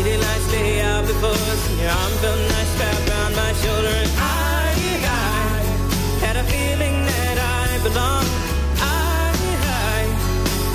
City lights lay out before us, and your arm felt nice wrapped around my shoulder. And I, I had a feeling that I belonged. I, I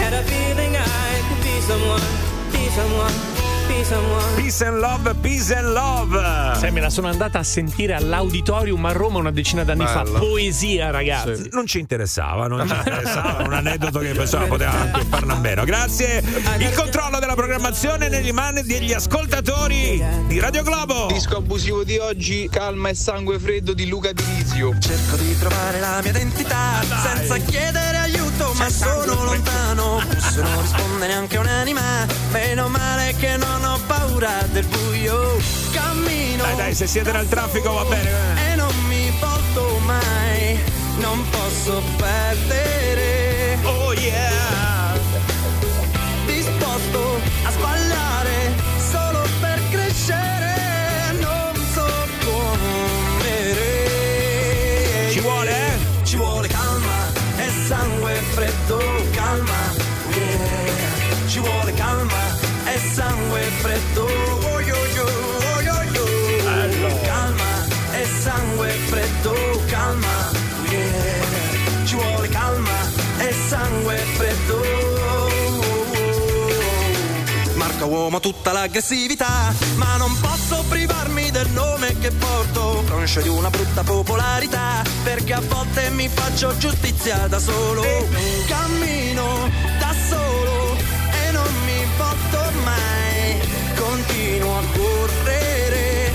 had a feeling I could be someone, be someone, be someone. Peace and love, peace and love. Sai, me la sono andata a sentire all'auditorium a Roma una decina d'anni fa. Bello. Poesia, ragazzi. Non ci interessava, non ci interessava, un aneddoto che pensavo poteva anche farne a meno. Grazie. Il controllo della programmazione nelle mani degli ascoltatori di Radio Globo. Disco abusivo di oggi, calma e sangue freddo di Luca Dirizio. Cerco di trovare la mia identità senza chiedere aiuto, ma sono lontano. Posso non risponde neanche un'anima. Meno male che non ho paura del buio. Cammino. Dai, dai, se siete nel traffico va bene. eh. E non mi volto mai. Non posso perdere. Oh yeah. Disposto a sbagliare freddo. Oh, yo, yo, oh, yo, yo. Calma e sangue freddo, calma. yeah. Ci vuole calma e sangue freddo. Marca uomo tutta l'aggressività, ma non posso privarmi del nome che porto, conscio di una brutta popolarità, perché a volte mi faccio giustizia da solo. Cammino continuo a correre.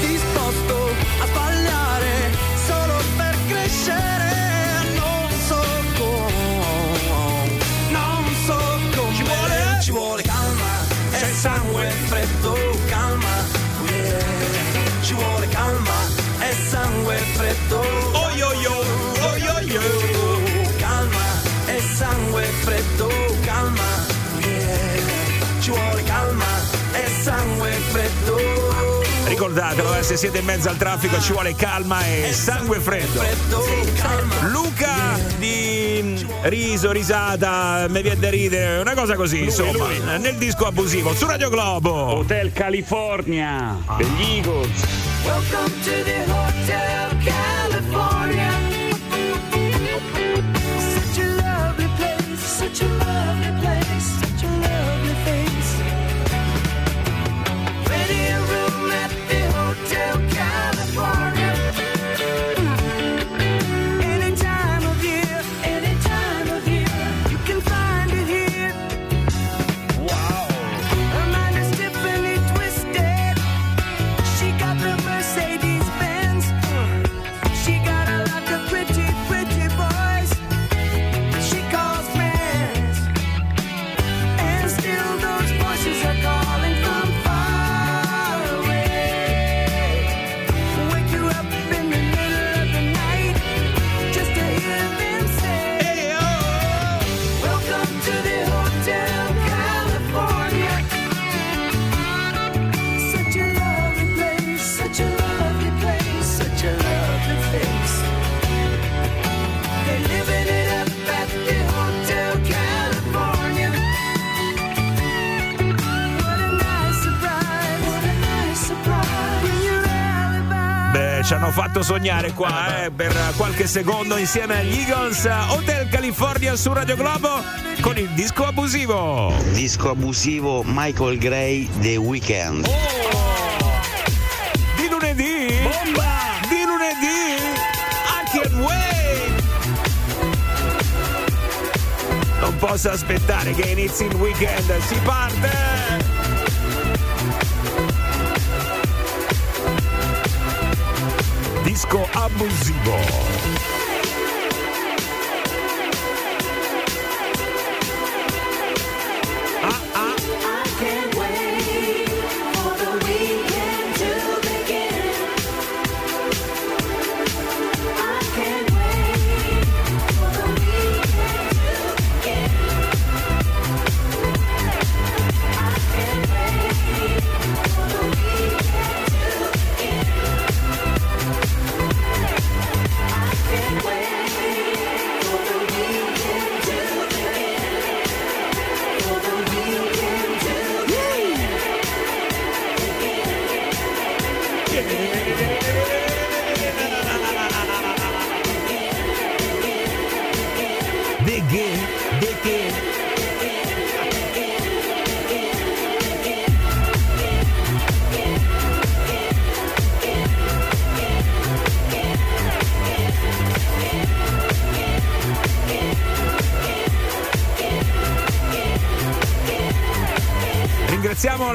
Disposto a sbagliare solo per crescere, non so come, non so come. Ci vuole, ci vuole calma e sangue freddo, calma. yeah. Ci vuole calma e sangue freddo. Oh yo yo Ricordatelo, eh, se siete in mezzo al traffico ci vuole calma e sangue freddo. Luca di riso, risata, mi viene da ridere, una cosa così, insomma, nel disco abusivo su Radio Globo. Hotel California degli Eagles. Welcome to the Hotel California. Ci hanno fatto sognare qua eh, per qualche secondo insieme agli Eagles. Hotel California su Radio Globo con il disco abusivo. Disco abusivo Michael Gray The Weeknd. Di lunedì? Di lunedì? I can wait! Non posso aspettare che inizi il weekend, si parte! Disco abusivo.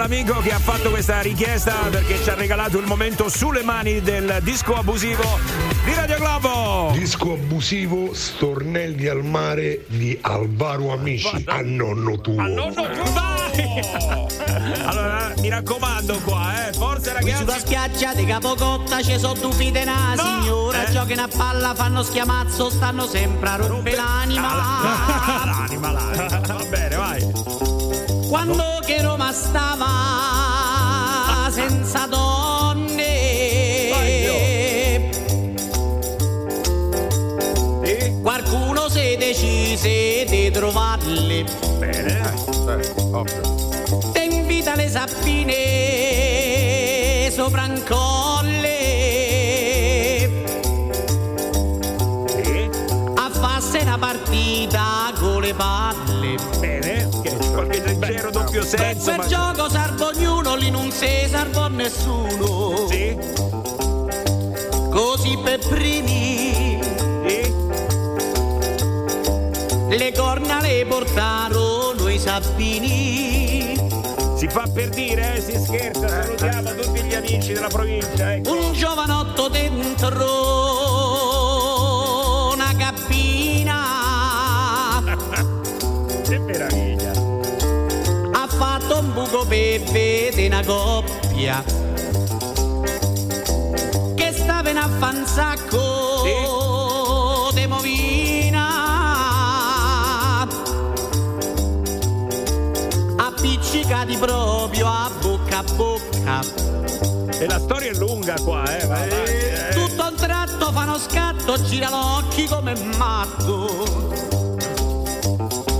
L'amico che ha fatto questa richiesta perché ci ha regalato il momento sulle mani del disco abusivo di Radio Globo. Disco abusivo Stornelli al mare di Alvaro Amici a nonno tuo. Allora, mi raccomando qua, eh. Forza Qui sulla ragazzi. spiaggia di Capocotta ci sono due fide na signora Eh? Giocano a palla, fanno schiamazzo, stanno sempre a rompere l'anima L'anima, l'anima. Va bene, vai. Quando che Roma stava senza donne. Qualcuno si decise di trovarle. Bene, Te invita le sappine sopra un doppio senso. Per ma- gioco salvo ognuno, lì non si salvò nessuno. Così per primi le corna le portarono i sappini. Si fa per dire, eh, si scherza, salutiamo tutti gli amici della provincia. ecco. Un giovanotto dentro per vedere una coppia che stava in affansacco de movina appiccicati proprio a bocca a bocca E la storia è lunga qua, eh. vai eh. tutto un tratto fa uno scatto gira l'occhio come matto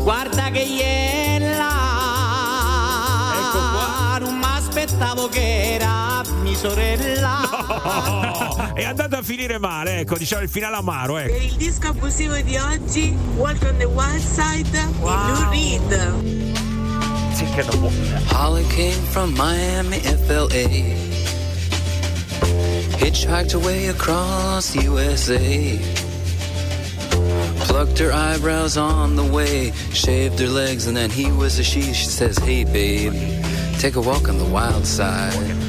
guarda che iella era mia sorella Oh, è andato a finire male, ecco, diciamo il finale amaro, Per ecco. il disco abusivo di oggi, Walk on the Wild Side di Lou Reed. Holly came from Miami, FLA. Hitchhiked away across USA. Plucked her eyebrows on the way, shaved her legs, and then he was a she. She says, Hey, babe, take a walk on the wild side.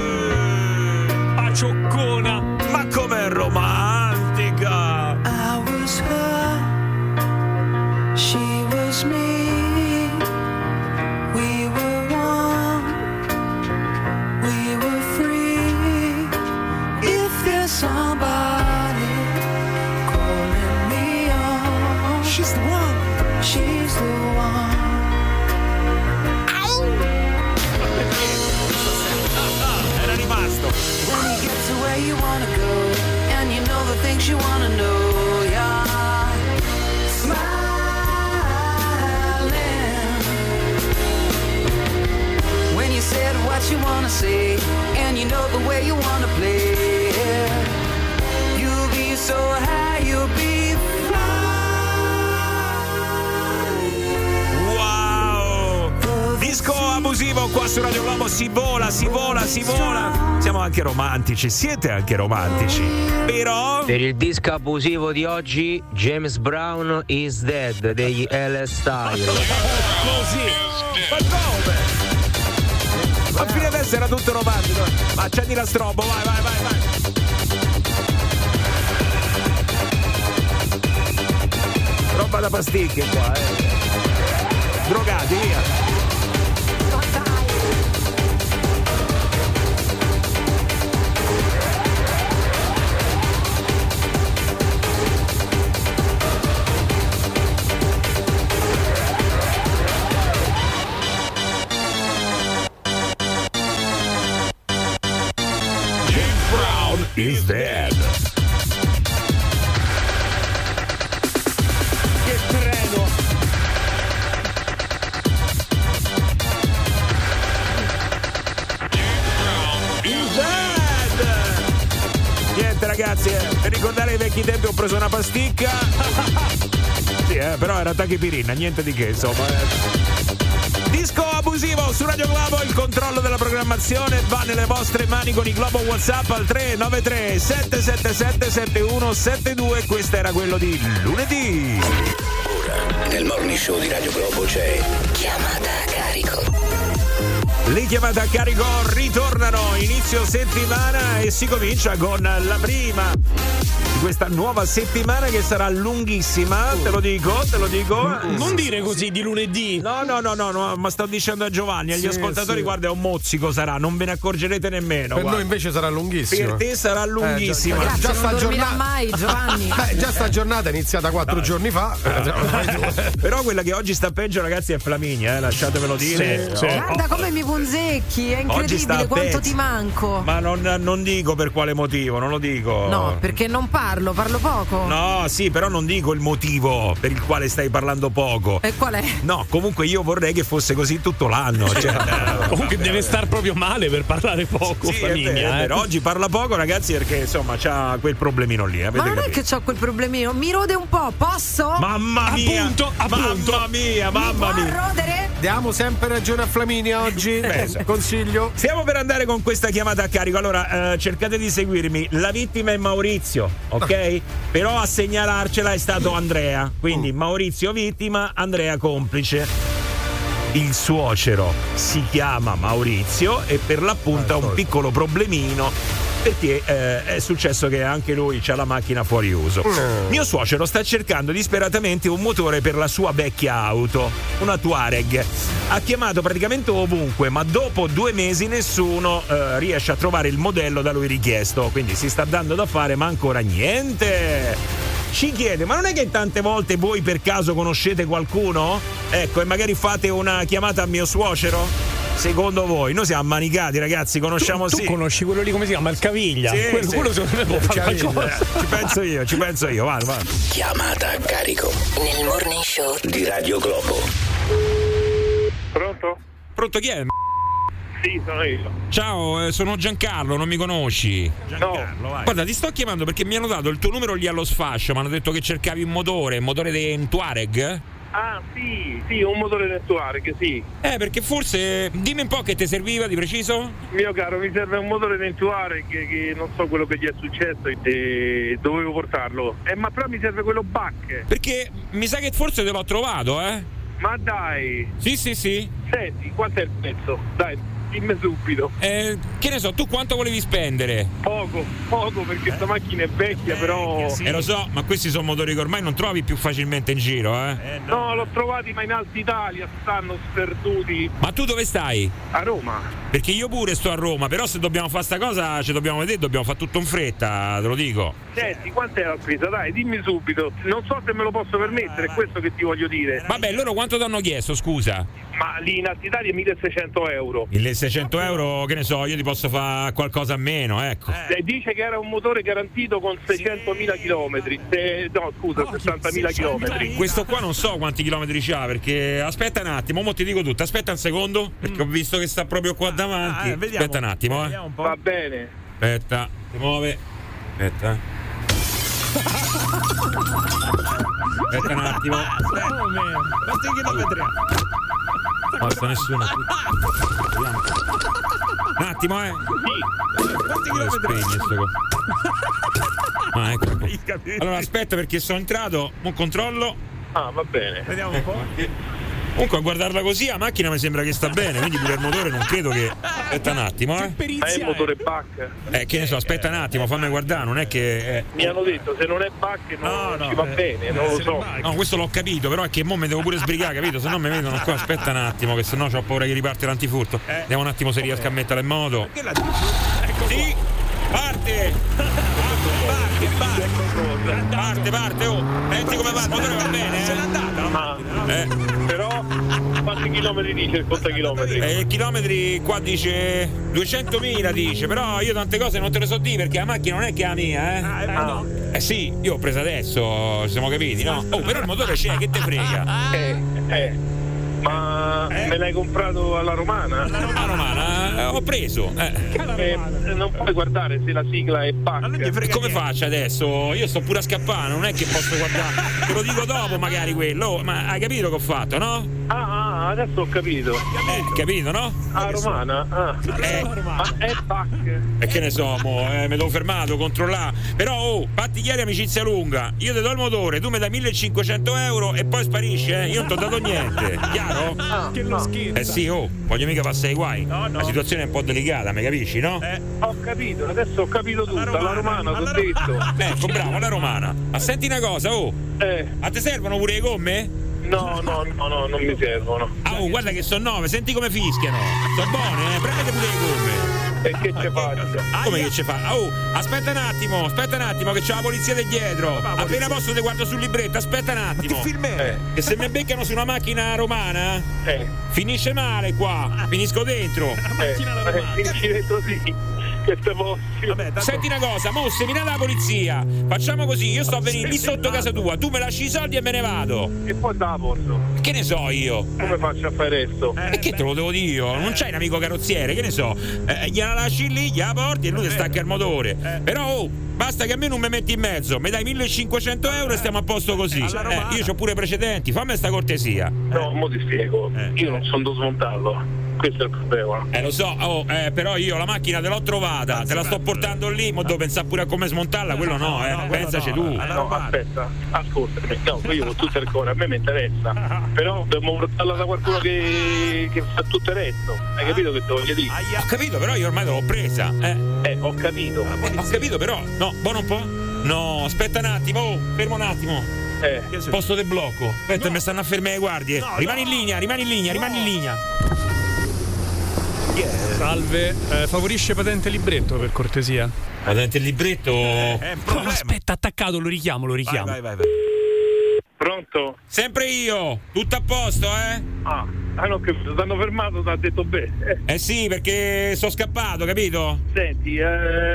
cioccola you wanna go, and you know the things you wanna know, yeah. Smiling. When you said what you wanna say, and you know the way you wanna play, Disco abusivo qua su Radio Globo si vola, si vola, si vola. Siamo anche romantici, siete anche romantici. Però Per il disco abusivo di oggi, James Brown is dead degli LS Style. così. Ma come? Ma fino adesso era tutto romantico. Ma accendi la strobo, vai, vai, vai, vai. Roba da pasticche qua, eh. Drogati, via. Per ricordare i vecchi tempi ho preso una pasticca. sì, eh, però era tachipirina, niente di che, insomma. eh. Disco abusivo su Radio Globo, il controllo della programmazione va nelle vostre mani con i Globo WhatsApp al 393 777 7172. Questo era quello di lunedì. Ora, nel morning show di Radio Globo c'è chiamata. Le chiamate a carico ritornano. Inizio settimana e si comincia con la prima questa nuova settimana che sarà lunghissima, te lo dico, te lo dico. Non dire così di lunedì. No, no, no, no, no, ma sto dicendo a Giovanni, agli Sì, ascoltatori, sì. guarda, è un mozzico sarà, non ve ne accorgerete nemmeno. Per guarda. noi invece sarà lunghissimo. Per te sarà lunghissima. Eh, già, già sta non dormirà giornata. mai, Giovanni. Beh, già sta giornata è iniziata quattro giorni fa. Eh, Però quella che oggi sta peggio, ragazzi, è Flaminia, eh, lasciatevelo dire. Sì, sì. Oh, Guarda come mi punzecchi, è sta incredibile quanto pezzi. ti manco. Ma non, non dico per quale motivo, non lo dico. No, perché non parlo, parlo poco. No, sì, però non dico il motivo per il quale stai parlando poco. E qual è? No, comunque io vorrei che fosse così tutto l'anno. Cioè, eh, Comunque deve star proprio male per parlare poco, Sì, è vero, famiglia. è eh. vero. Oggi parla poco, ragazzi, perché insomma c'ha quel problemino lì. Avete Ma non è capito? che ho quel problemino, mi rode un po', posso? Mamma mia! Appunto, appunto. Mamma mia, mamma Può mia! rodere? Diamo sempre ragione a Flaminia oggi. Beh. Consiglio. Stiamo per andare con questa chiamata a carico. Allora, eh, cercate di seguirmi. La vittima è Maurizio, ok? Però a segnalarcela è stato Andrea. Quindi Maurizio vittima, Andrea complice. Il suocero si chiama Maurizio e per l'appunto ha un piccolo problemino perché eh, è successo che anche lui ha la macchina fuori uso. Mio suocero sta cercando disperatamente un motore per la sua vecchia auto, una Tuareg. Ha chiamato praticamente ovunque, ma dopo due mesi nessuno eh, riesce a trovare il modello da lui richiesto. Quindi si sta dando da fare, ma ancora niente. Ci chiede, ma non è che tante volte voi per caso conoscete qualcuno? Ecco, e magari fate una chiamata a mio suocero? Secondo voi? Noi siamo ammanicati, ragazzi, conosciamo tu sì. conosci quello lì come si chiama? Il Caviglia. Sì, quello, sì. quello secondo me può fare qualcosa. Ci penso io, ci penso io, va, va. Chiamata a carico Nel morning show di Radio Globo. Pronto? Pronto chi è? Sì, sono io. Ciao, eh, sono Giancarlo, non mi conosci? Giancarlo, vai. Guarda, ti sto chiamando perché mi hanno dato il tuo numero lì allo sfascio, mi hanno detto che cercavi un motore, un motore di un Tuareg? Ah, sì, sì, un motore del Tuareg, sì. Eh, perché forse dimmi un po' che ti serviva di preciso? Mio caro, mi serve un motore del Tuareg che, che non so quello che gli è successo e dovevo portarlo. Eh, ma però mi serve quello back. Perché mi sa che forse te l'ho trovato, eh? Ma dai, Sì, sì, sì. senti, quanto è il prezzo? Dai, dimmi subito. Eh, che ne so, tu quanto volevi spendere? Poco, poco perché sta macchina è vecchia, però. Eh lo so, ma questi sono motori che ormai non trovi più facilmente in giro, eh? No, l'ho trovati ma in Alta Italia, stanno sperduti Ma tu dove stai? a Roma. Perché io pure sto a Roma, però se dobbiamo fare sta cosa ci dobbiamo vedere, dobbiamo fare tutto in fretta, te lo dico. Senti, quant'è la spesa? Dai, dimmi subito. Non so se me lo posso permettere, è questo che ti voglio dire. Vabbè, loro quanto ti hanno chiesto, scusa? Ma lì in Alta Italia 1600 euro. 1600 euro, che ne so, io ti posso fare qualcosa a meno, ecco. Eh, Dice che era un motore garantito con 600.000 km. no, scusa, 60.000 km. Questo qua non so quanti chilometri c'ha, perché aspetta un attimo, mo ti dico tutto, aspetta un secondo, perché ho visto che sta proprio qua davanti. Ah, eh, vediamo. aspetta un attimo, eh. Va bene. Aspetta, si muove. Aspetta. Aspetta un attimo. Quanti chilometri Basta nessuno. Vediamo. Un attimo, eh. Quanti Lo spegni sto Ah, ecco. Allora aspetta perché sono entrato, un controllo. Ah, va bene. Vediamo un po'. Comunque a guardarla così la macchina mi sembra che sta bene, quindi pure il motore non credo che. Aspetta un attimo, eh. Ma è il motore Bach? Eh, che ne so, aspetta un attimo, fammi guardare, non è che. eh. Mi hanno detto se non è Bach non ci va bene, non lo so. No, questo l'ho capito, però è che mo mi devo pure sbrigare, capito? Se no mi vedono qua, aspetta un attimo, che se no ho paura che riparte l'antifurto. Vediamo un attimo se riesco a metterla in moto. Sì, parte! Parte, parte! Parte, parte, oh! Senti come va, il motore va bene, eh? Se n'è andata Ah, Però quanti chilometri dice il conta chilometri? Eh, chilometri qua dice 200.000 dice, però io tante cose non te le so dire perché la macchina non è che è la mia, eh? Ah. Eh sì, io ho preso adesso, ci siamo capiti, no? Oh, però il motore c'è, che te frega? Eh, eh. Ma me l'hai comprato alla romana? Alla romana? Eh, ho preso. Eh. Eh, non puoi guardare se la sigla è. E come faccio adesso? Io sto pure a scappare, non è che posso guardare. Te lo dico dopo magari quello, ma hai capito che ho fatto, no? Ah, ah, adesso ho capito. Eh, capito, no? Ah, romana? Ah. Eh. Ma è Bach. E che ne so, mo, eh, me l'ho fermato, controllare. Però, oh, fatti ieri amicizia lunga. Io ti do il motore, tu mi dai 1500 euro e poi sparisci, eh. Io non ti ho dato niente. Chiaro? Che lo schifo. Eh sì, oh, voglio mica passare ai guai. La situazione è un po' delicata, mi capisci, no? Ho capito, adesso ho capito tutto. Alla romana, ti ho detto. Ecco, bravo, la romana. Ma senti una cosa, oh. Eh. A te servono pure le gomme? No, no, no, no, non mi servono. Ah, oh, guarda che sono nove, senti come fischiano. Sono buone, eh? Prendete pure le gomme. E che ci faccio? Come che ci fa? Oh, aspetta un attimo, aspetta un attimo, che c'è la polizia di dietro. Appena posso ti guardo sul libretto, aspetta un attimo. che film è? Eh, Che se mi beccano su una macchina romana, Eh. finisce male qua. Finisco dentro. Eh, eh, finisci dentro sì. Che te posso. Senti una cosa, mo se viene la polizia, facciamo così, io sto a venire lì sotto casa tua, tu me lasci i soldi e me ne vado. E poi da posso. Che ne so io? Come faccio a fare resto? E che te lo devo dire io? Non c'hai un amico carrozziere, che ne so? Eh, gliela lasci lì, gliela porti e lui ti stacca il motore. Però oh, basta che a me non mi metti in mezzo, mi dai 1500 euro e stiamo a posto così. Eh, io ho pure precedenti, fammi sta cortesia. No, mo ti spiego. Io non sono da smontarlo. Questo è il problema. Eh lo so, oh, eh, però io la macchina te l'ho trovata, te la sto portando lì, mo devo pensare pure a come smontarla, quello no, eh. Pensaci tu. No, aspetta, ascoltami. No, io con tutto il cuore, a me mi interessa. Però dobbiamo portarla da qualcuno che, che fa tutto il resto. Hai capito che te voglio dire? Ho capito, però io ormai te l'ho presa, eh. Eh, ho capito. Ho capito, però. No, buono un po'? No, aspetta un attimo, oh, fermo un attimo. Eh. Posto del blocco. Aspetta, mi stanno a fermare le guardie. rimani in linea, rimani in linea, rimani in linea. Salve, eh, favorisce patente libretto per cortesia. Patente libretto. Oh, aspetta, attaccato, lo richiamo, lo richiamo. vai, vai. Pronto? Sempre io, tutto a posto, eh? Ah, ah no, che ti hanno fermato, ti ha detto bene. Eh sì, perché sono scappato, capito? Senti, eh,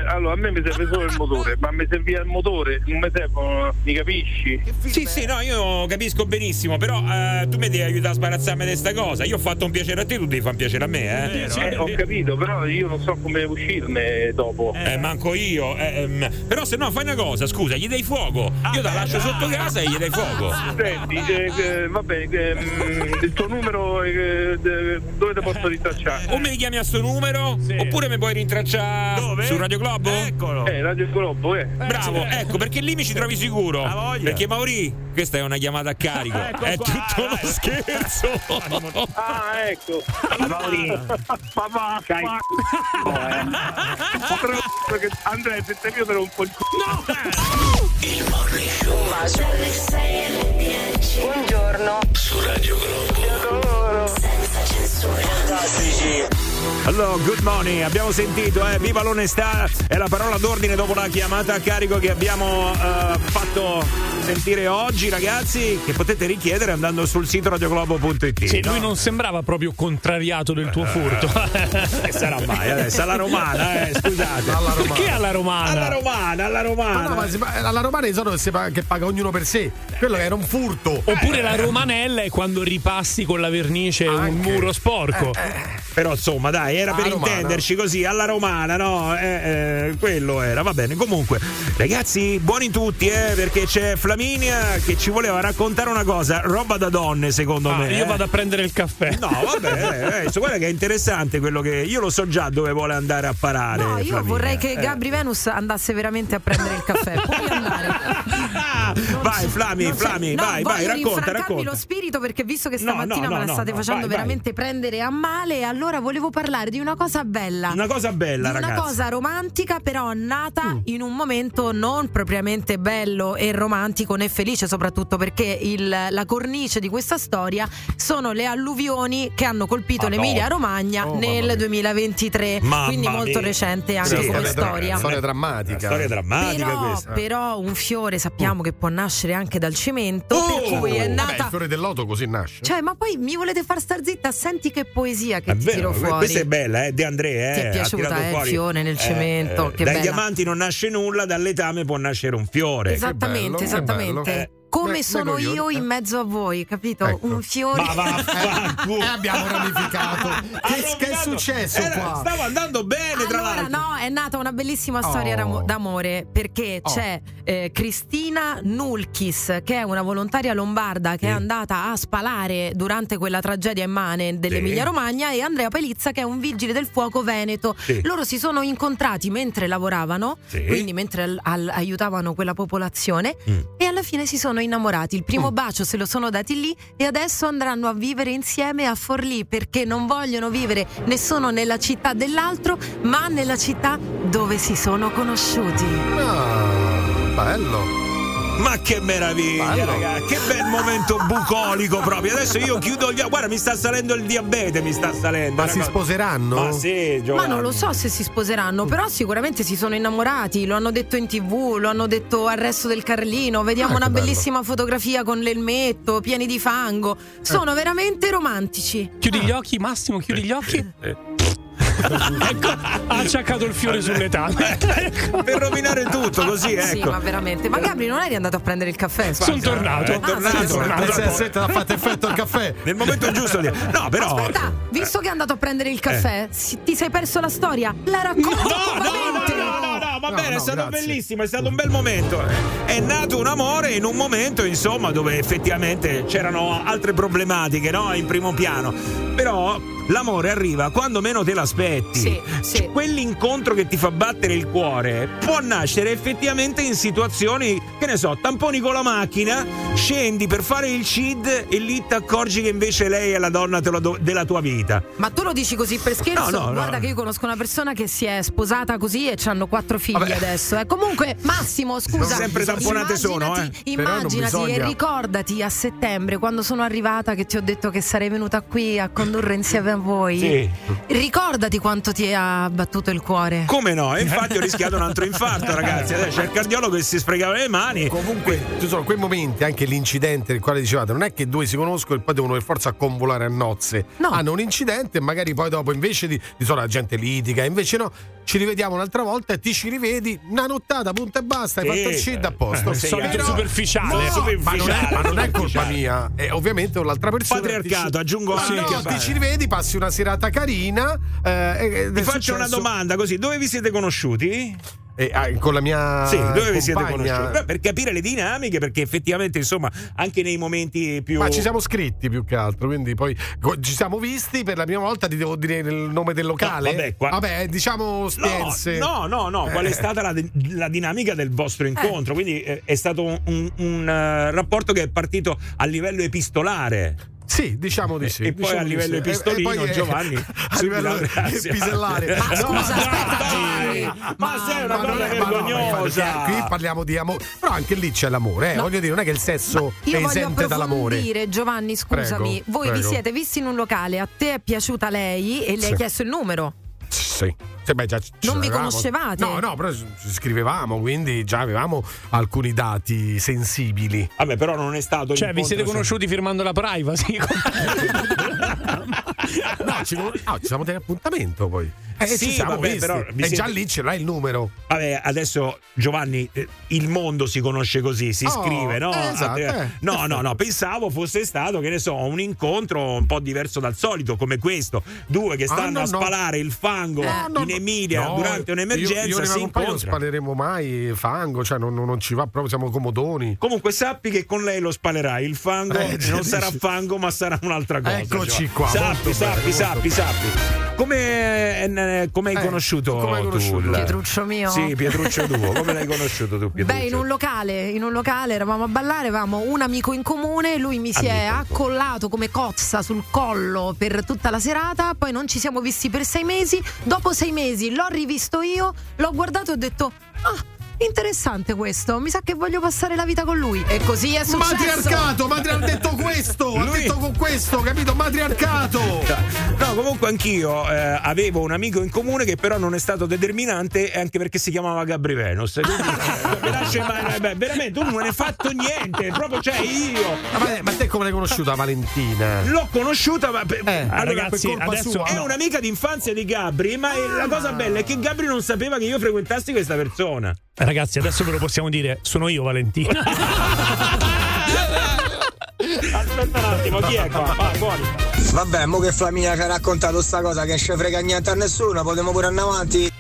allora a me mi serve solo il motore, ma mi serviva il motore, non mi servono, mi capisci? Sì, sì, no, io capisco benissimo, però eh, tu mi devi aiutare a sbarazzarmi di questa cosa. Io ho fatto un piacere a te, tu devi fare un piacere a me, eh? Eh, ho capito, però io non so come uscirne dopo. Eh, manco io. eh, ehm, però se no fai una cosa, scusa, gli dai fuoco. Io te la lascio sotto casa e gli dai fuoco. Senti, eh, eh, va bene, eh, mm, il tuo numero è che- dove ti posso rintracciare? O mi chiami a sto numero, oppure mi puoi rintracciare Dove? su Radio Globo? Eccolo. Eh, Radio Globo, eh. Bravo, ecco perché lì mi ci trovi sicuro. Perché Mauri, questa è una chiamata a carico. Ecco è qua, tutto uno dai. scherzo. Ah, ecco. Mauri. Papà, perché Andrea, se te io te rompo il culo. Buongiorno. Su Radio Globo. Senza censura. Allora, good morning, abbiamo sentito, eh, viva l'onestà, è la parola d'ordine dopo la chiamata a carico che abbiamo eh, fatto sentire oggi, ragazzi, che potete richiedere andando sul sito radioglobo.it. Sì, no? lui non sembrava proprio contrariato del tuo furto. Che sarà mai adesso alla romana, eh, scusate. Alla romana. Perché alla romana? Alla romana, alla Ma romana. no, ma si pa- alla romana sono che, si paga, che paga ognuno per sé. Quello era un furto. Oppure la romanella è quando ripassi con la vernice un muro sporco. Però insomma, dai, era Alla per romana. intenderci così, alla romana, no? Eh, eh, quello era, va bene. Comunque, ragazzi, buoni tutti, eh, perché c'è Flaminia che ci voleva raccontare una cosa, roba da donne, secondo Ah, me. io eh. vado a prendere il caffè. No, vabbè, eh, eh, guarda che è interessante quello che. Io lo so già dove vuole andare a parare. No, io Flaminia. vorrei che Eh. Gabri Venus andasse veramente a prendere il caffè. Puoi andare. Vai, Flami, Flami, no, vai, vai, racconta, racconta. lo spirito perché visto che stamattina no, no, me la state no, facendo vai, vai. veramente prendere a male, allora volevo parlare di una cosa bella. Una cosa bella, Di una ragazzi. cosa romantica, però nata Mm. in un momento non propriamente bello e romantico né felice, soprattutto perché il- la cornice di questa storia sono le alluvioni che hanno colpito Madonna. l'Emilia Romagna Oh, nel mia. 2023, Mamma quindi molto mia. recente anche Sì, come storia storia. Drammatica. Storia drammatica Però, questa. però un fiore sappiamo che può nascere anche dal cemento, Oh! per cui è Vabbè, nata. il fiore del loto così nasce. Cioè, ma poi mi volete far star zitta? Senti che poesia che È ti vero, tiro fuori. questa è bella, eh, De André. Eh, Ti è piaciuta, eh, il fiore nel cemento, che dai bella. diamanti non nasce nulla, dal letame può nascere un fiore. Esattamente, bello, esattamente. Come Ne- sono io. io in mezzo a voi, capito? Ecco. Un fiore. Ma vaffanculo. E abbiamo ramificato. che, che è successo Era- qua? Stava andando bene, tra Allora, l'altro. no, è nata una bellissima storia Oh. d'amore perché Oh. c'è eh, Cristina Nulkis, che è una volontaria lombarda che Sì. è andata a spalare durante quella tragedia immane dell'Emilia Romagna, e Andrea Pelizza, che è un vigile del fuoco veneto. Sì. Loro si sono incontrati mentre lavoravano, Sì. quindi mentre al- al- aiutavano quella popolazione, Mm. e alla fine si sono innamorati. Il primo bacio se lo sono dati lì e adesso andranno a vivere insieme a Forlì perché non vogliono vivere nessuno nella città dell'altro, ma nella città dove si sono conosciuti. Ah, bello. Ma che meraviglia, Bello. ragazzi. Che bel momento bucolico proprio. Adesso io chiudo gli occhi. Guarda, mi sta salendo il diabete, mi sta salendo. Ma si ragazzi. sposeranno? Ma sì, Ma Giovanni. non lo so se si sposeranno, però sicuramente si sono innamorati, lo hanno detto in tv, lo hanno detto al resto del Carlino, vediamo Ah, una bello. bellissima fotografia con l'elmetto, pieni di fango. Sono veramente romantici. Chiudi gli occhi, Massimo, chiudi gli occhi. Ecco, ha acciaccato il fiore sull'etame. Per rovinare tutto, così, Sì, ecco. ma veramente. Ma Gabri non eri andato a prendere il caffè? Sono tornato. È tornato, Ah, sei tornato. Se, se ti ha fatto effetto il caffè. Nel momento giusto di... No, però... Aspetta, visto che è andato a prendere il caffè, si- ti sei perso la storia? La racconto No, no, no, no, no, no, va No, bene, no, è stato grazie. bellissimo, è stato un bel momento. È nato un amore in un momento, insomma, dove effettivamente c'erano altre problematiche, no? In primo piano. Però l'amore arriva quando meno te l'aspetti. Sì, sì. Cioè, Quell'incontro che ti fa battere il cuore può nascere effettivamente in situazioni, che ne so, tamponi con la macchina, scendi per fare il CID e lì ti accorgi che invece lei è la donna te- della tua vita. Ma tu lo dici così per scherzo? No, no, no. Guarda che io conosco una persona che si è sposata così e hanno quattro figli Vabbè. adesso. eh. Comunque, Massimo, scusa. Sempre tamponate sono, eh. immaginati- e ricordati a settembre, quando sono arrivata, che ti ho detto che sarei venuta qui a condurre insieme a voi. Sì. Ricordati quanto ti ha battuto il cuore. Come no? E infatti ho rischiato un altro infarto, ragazzi. Adesso c'è il cardiologo che si sfregava le mani. Comunque ci sono quei momenti, anche l'incidente del quale dicevate, non è che due si conoscono e poi devono per forza convolare a nozze. No. Hanno un incidente e magari poi dopo invece di, di solito la gente litiga, invece no, ci rivediamo un'altra volta e ti ci rivedi una nottata, punto e basta, hai Sì. fatto il shit a posto. Eh, sì, Solito Però- superficiale. No, ma, non è, superficiale, ma non è colpa superficiale. mia, è ovviamente l'altra persona. Patriarcato, ti ci- aggiungo Ma anche. no, ti ci rivedi, passi una serata carina. eh, è faccio una successo- domanda così, dove vi siete conosciuti? E, ah, con la mia Sì, dove vi siete conosciuti? Per capire le dinamiche, perché effettivamente, insomma, anche nei momenti più. Ma ci siamo scritti più che altro, quindi poi ci siamo visti per la prima volta, ti devo dire il nome del locale. No, vabbè, qua- Vabbè, diciamo Spienze. No, no, no, qual è Eh. stata la, la dinamica del vostro incontro? Quindi eh, è stato un, un- un, eh, rapporto che è partito a livello epistolare. Sì, diciamo di sì. E poi diciamo a di livello sì. E- e epistolino, poi, eh, Giovanni. a livello grazie. epistolare. Ma No, scusa, no, aspetta, dai, ma sei una non cosa è- ma no, vergognosa. infatti, qui parliamo di amore, però anche lì c'è l'amore, eh. No. voglio dire, non è che il sesso è Io voglio esente dall'amore. approfondire, Giovanni, scusami. Prego, Voi vi prego. siete visti in un locale, a te è piaciuta lei e le hai Sì. chiesto il numero? Sì. Sì, beh, già ci Non vi conoscevate? No, no, però ci scrivevamo, quindi già avevamo alcuni dati sensibili. Vabbè, però non è stato Cioè, vi siete conosciuti firmando la privacy? No, ci, no, ci siamo tenuti appuntamento poi. Eh, Sì, ci siamo vabbè, visti. però e siete- già lì ce l'hai il numero. Vabbè, adesso Giovanni, eh, il mondo si conosce così, si Oh, scrive, no? eh, esatto, eh. No, no, no, pensavo fosse stato, che ne so, un incontro un po' diverso dal solito, come questo. Due che Ah, stanno no, a no. spalare il fango Eh, no, in no. Emilia No, durante un'emergenza Io, io si compagna non spaleremo mai fango, cioè non, non- ci va proprio, siamo comodoni. Comunque sappi che con lei lo spalerai il fango Eh, non dici- sarà fango ma sarà un'altra cosa. Eccoci Giovanni. qua, Sappi, sappi, sappi, sappi. Come, eh, come hai Eh, conosciuto come hai tu? conosciuto? il- Pietruccio mio? Sì, Pietruccio tuo. Come l'hai conosciuto tu, Pietruccio? Beh, in un locale, in un locale eravamo a ballare, avevamo un amico in comune, lui mi si è accollato come cozza sul collo per tutta la serata, poi non ci siamo visti per sei mesi, dopo sei mesi l'ho rivisto io, l'ho guardato e ho detto, ah, interessante questo, mi sa che voglio passare la vita con lui. E così è successo. Matriarcato, matri- ha detto questo, ha Lui- detto con questo, capito? Matriarcato. No, comunque anch'io eh, avevo un amico in comune che però non è stato determinante anche perché si chiamava Gabri Venus. Quindi, eh, mi lasci- ma- beh, veramente, tu non hai fatto niente, proprio cioè io. Ma, ma te come l'hai conosciuta Valentina? L'ho conosciuta, ma per- allora, ragazzi, per colpa adesso- sua. è no. un'amica d'infanzia di Gabri, ma è- la cosa bella è che Gabri non sapeva che io frequentassi questa persona. Ragazzi, adesso ve lo possiamo dire, sono io Valentina. Aspetta un attimo, chi è qua? Vai, buoni. Vabbè, mo che Flaminia ci ha raccontato sta cosa che non ci frega niente a nessuno, potremmo pure andare avanti.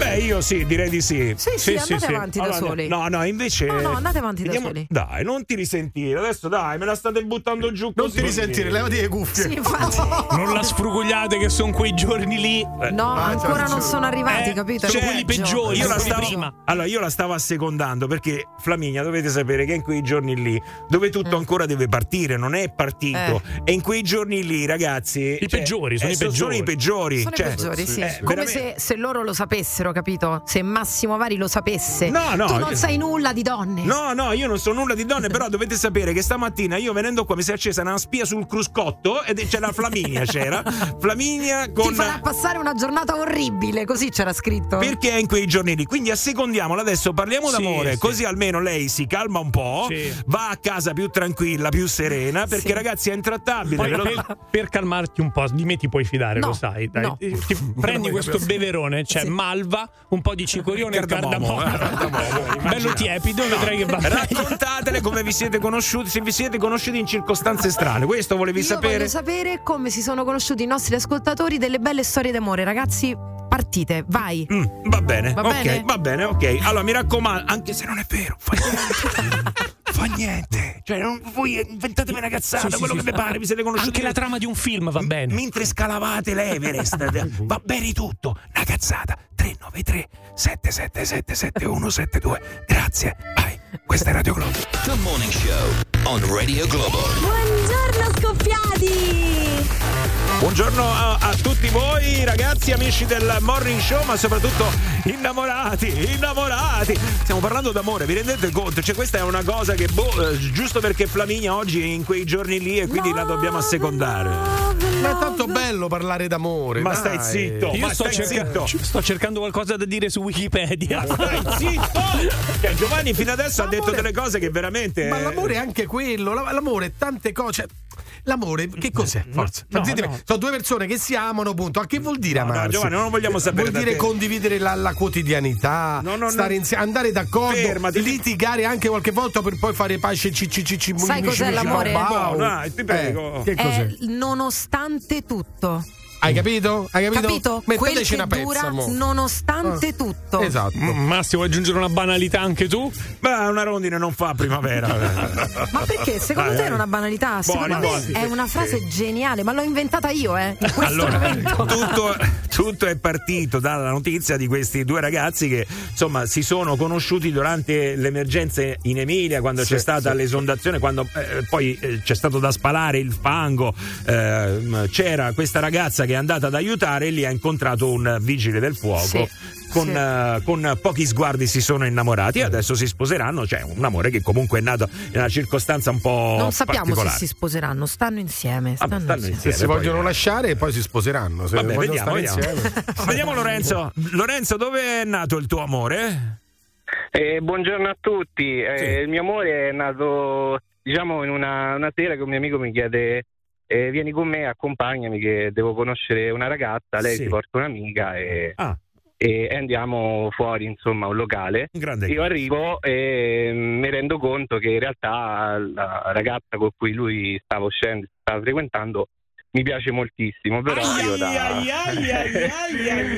Beh, io sì, direi di sì. Sì, sì, andate avanti da Allora, soli. No, no, invece. No, no, andate avanti da Vediamo- soli. Dai, non ti risentire. Adesso dai, me la state buttando giù Non ti risentire, levati le cuffie. Sì, infatti. non la sfrugugliate che sono quei giorni lì. No, Ah, ancora non sono arrivati, Eh, capito? sono quelli peggio. peggiori, Io la, stavo, prima. allora, io la stavo assecondando perché Flaminia dovete sapere che in quei giorni lì dove tutto ancora deve partire, non è partito. E in quei giorni lì, ragazzi, I peggiori, sono i Sono peggiori. i peggiori. Sono Cioè, i peggiori, sì. eh, Come se loro lo sapessero, capito? Se Massimo Vari lo sapesse. No, no, Tu non io- sai nulla di donne. No, no, io non so nulla di donne, però dovete sapere che stamattina io venendo qua mi si è accesa una spia sul cruscotto ed c'era Flaminia, c'era. Flaminia Ti con farà passare una giornata orribile, così c'era scritto. perché è in quei giorni lì. Quindi assecondiamola adesso, parliamo Sì, d'amore, sì. così almeno lei si calma un po', Sì. va a casa più tranquilla, più serena, perché Sì. ragazzi è intrattabile. Poi lo- per, per calmarti un po', di me ti puoi fidare, No, lo sai. Dai. no. Ti- ti prendi questo beverone, c'è malva, un po' di cicorione e Cardamomo, cardamomo. eh, Bello tiepido, vedrai che va bene. Raccontatele come vi siete conosciuti, se vi siete conosciuti in circostanze strane. Questo volevi Io sapere? voglio sapere come si sono conosciuti i nostri ascoltatori delle belle storie d'amore. Ragazzi, partite, vai. Mm, va bene, Va ok, bene? va bene, ok. Allora mi raccomando, anche se non è vero, fa niente. fa niente. Cioè, non, voi inventatevi una cazzata, Sì, quello sì, che vi sì. pare, vi siete conosciuti. Anche la trama di un film va bene. Mentre scalavate l'Everest, va bene tutto. Una cazzata. 393 777 7172. Grazie. Vai. Questa è Radio Globo. The Morning Show on Radio Globo. Buongiorno scoppiati! Buongiorno a, a tutti voi ragazzi, amici del Morning Show, ma soprattutto innamorati, innamorati. Stiamo parlando d'amore, vi rendete conto? Cioè questa è una cosa che, boh, eh, giusto perché Flaminia oggi è in quei giorni lì e quindi la dobbiamo assecondare. Ma è tanto bello parlare d'amore. Ma dai. stai zitto, Io ma sto, stai cerca- zitto. sto cercando qualcosa da dire su Wikipedia. Stai zitto! Cioè, Giovanni fino adesso ha detto delle cose che veramente... Ma l'amore è anche quello, la- l'amore è tante cose. L'amore, che cos'è? Forza. no, Ditemi, no. Sono due persone che si amano, punto. A che vuol dire No, no, amarsi? Giovanni, non lo vogliamo sapere Vuol dire te. condividere la, la quotidianità, No, no, no. stare insieme, andare d'accordo, Fermati. litigare anche qualche volta per poi fare pace cicci Sai cos'è l'amore? No, dai, ti prego. Eh, che cos'è? È nonostante tutto. Hai capito? Hai capito? Capito? Quel Metteteci che una pezza. dura mo. nonostante tutto. Esatto. Mm, Massimo, vuoi aggiungere una banalità anche tu? Beh, una rondine non fa primavera. Ma perché? Secondo Dai, te dai. è una banalità? Secondo Buoni, me buoni. è una frase geniale, ma l'ho inventata io, eh. In questo Allora, momento. tutto, tutto è partito dalla notizia di questi due ragazzi che insomma si sono conosciuti durante l'emergenza in Emilia, quando Sì, c'è stata sì. l'esondazione, quando eh, poi eh, c'è stato da spalare il fango. ehm, c'era questa ragazza che è andata ad aiutare e lì ha incontrato un vigile del fuoco. Sì, Con, sì. eh, con pochi sguardi si sono innamorati e adesso si sposeranno. C'è un amore che comunque è nato in una circostanza un po' Non sappiamo se si sposeranno, stanno insieme. Stanno, stanno insieme. insieme. Se si poi- vogliono lasciare e poi si sposeranno. Se Vabbè, vediamo, vediamo. Vediamo Lorenzo. Lorenzo, dove è nato il tuo amore? Eh, buongiorno a tutti, Eh, il mio amore è nato diciamo in una, una sera che un mio amico mi chiede eh, vieni con me, accompagnami che devo conoscere una ragazza, lei Sì. si porta un'amica e, Ah. e andiamo fuori insomma a un locale. Grande. Io arrivo e mm, mi rendo conto che in realtà la ragazza con cui lui stava uscendo, stava frequentando, mi piace moltissimo, però io da...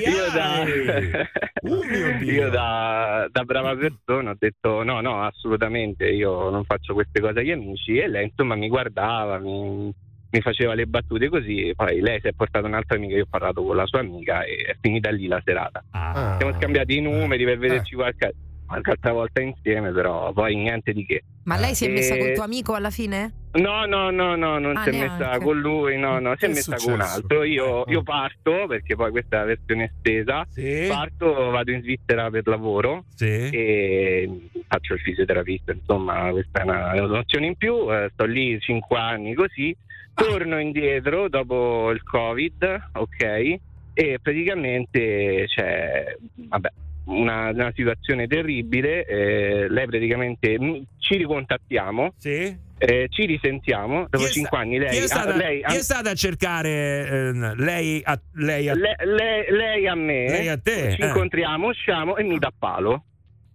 io da, io da, da brava persona ho detto no, no, assolutamente, io non faccio queste cose agli amici e lei insomma mi guardava, mi, mi faceva le battute così, poi lei si è portata un'altra amica, io ho parlato con la sua amica e è finita lì la serata. Ah. Siamo scambiati i numeri per vederci qualche, qualche altra volta insieme, però poi niente di che. Ma lei si è messa Eh, col tuo amico alla fine? No, no, no, no, non Ah, si è neanche. messa con lui, no, no, si è è messa successo? con un altro. Io, io parto, perché poi questa è la versione estesa, Sì. parto, vado in Svizzera per lavoro Sì. e faccio il fisioterapista, insomma questa è una, è una nozione in più, eh, sto lì cinque anni così, torno indietro dopo il Covid, ok, e praticamente c'è, vabbè, una, una situazione terribile, eh, lei praticamente mm, ci ricontattiamo, Sì. eh, ci risentiamo, dopo Chi è cinque sta- anni lei, chi è stata, ah, lei, chi è stata a cercare ehm, lei a lei a, le- le- lei a me, Lei a te, ci eh. incontriamo, usciamo e mi dà palo.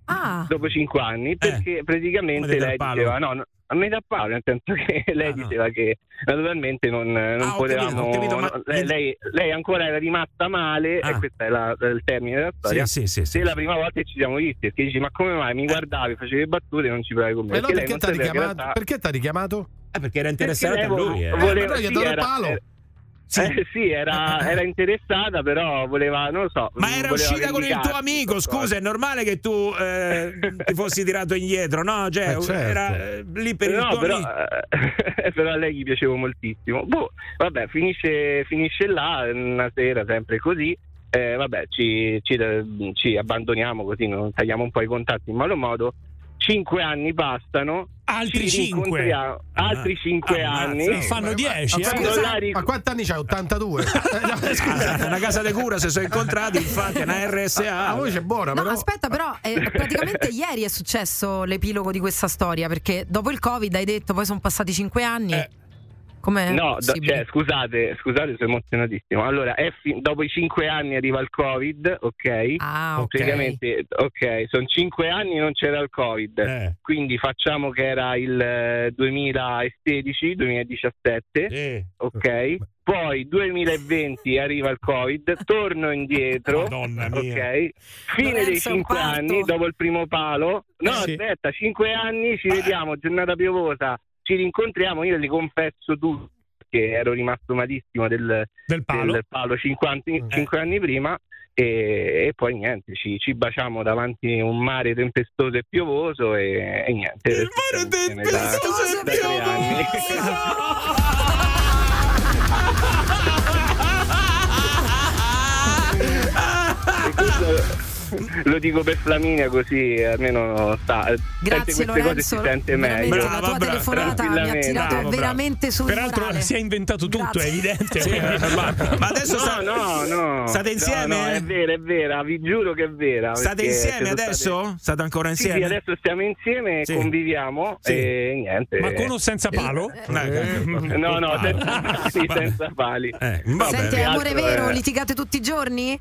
Ah, dopo cinque anni perché Come praticamente lei diceva no, no a me da palo nel senso che lei Ah, no. diceva che naturalmente non, non Ah, ho potevamo capito, ho capito, ma- lei, lei- lei ancora era rimasta male Ah. e questo è la- il termine della storia Sì, sì, sì, sì. se la prima volta che ci siamo visti perché dici ma come mai mi guardavi facevi le battute e non ci provavi con me Eh no, lei perché ti ha richiamato? realtà- Perché ti ha richiamato? Eh, perché era lei a lui. eh. vo- voleva- però gli ha sì, dato il era- palo. era- Sì. eh, sì, era, era interessata, però voleva, non lo so. Ma era uscita con il tuo amico, scusa, è normale che tu eh, ti fossi tirato indietro, no? Cioè, Eh, certo. era eh, lì per il no, tuo però, amico. eh, però a lei gli piacevo moltissimo. Boh, vabbè, finisce, finisce là, una sera sempre così. Eh, vabbè, ci, ci- ci abbandoniamo così, non tagliamo un po' i contatti in malo modo. Cinque anni passano. Altri ci cinque? rincontriamo- Altri cinque Ammazza, anni. oh. Fanno Ma- 10, ma, eh. Ma quanti anni c'hai? 82? Eh, no, scusa. Ah, una casa di cura si sono incontrati, infatti, è una RSA. La voce è buona, No, però. aspetta, però eh, praticamente ieri è successo l'epilogo di questa storia perché dopo il Covid hai detto poi sono passati cinque anni. Eh. Com'è No, do- cioè, scusate, scusate, sono emozionatissimo. Allora, è fi- dopo i cinque anni arriva il Covid, ok? Ah, ok. Praticamente, ok, sono cinque anni e non c'era il Covid. Eh. Quindi facciamo che era il eh, 2016, 2017, Sì. ok? Poi 2020 arriva il Covid, torno indietro, ok? Fine dei cinque parto. anni, dopo il primo palo. No, Sì. aspetta, cinque anni, ci vediamo, giornata piovosa, ci rincontriamo, io li confesso tutto, che ero rimasto malissimo del, Del palo. del palo cinque anni, cinque anni prima. E, e poi niente, ci, ci baciamo davanti a un mare tempestoso e piovoso e, e niente. Il mare da- tempestoso e da tre anni. Lo dico per Flaminia così almeno sta, Grazie sente queste cose Lorenzo, si sente meglio. la tua Brava, brava, telefonata mi ha tirato Bravo, veramente sul Peraltro morale. si è inventato tutto, Grazie. è evidente. Sì, quindi- ma, ma adesso No, sta- no, no. State insieme? No, no, è vera, è vera, vi giuro che è vera. State insieme adesso? state- State ancora Sì, insieme? sì, adesso stiamo insieme, Sì. conviviamo Sì. e niente. Ma con o senza palo? Eh, No, no, senza pali, senza pali. eh. Senti, amore vero, litigate tutti i giorni?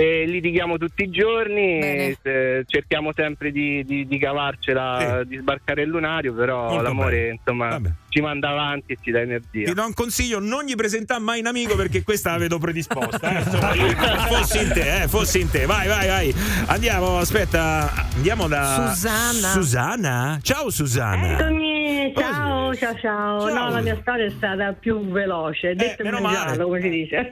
E litighiamo tutti i giorni, eh, cerchiamo sempre di, di- di cavarcela, di sbarcare il lunario, però Molto l'amore bene. insomma ci manda avanti e ci dà energia. Ti do un consiglio, non gli presentare mai un amico perché questa la vedo predisposta. Eh? Insomma, fossi in te, eh, fossi in te. Vai, vai, vai. Andiamo, aspetta, andiamo da Susanna. Susanna? Ciao Susanna. Eccomi, ciao, ciao, ciao. No, la mia storia è stata più veloce, detto in meno male. come si dice.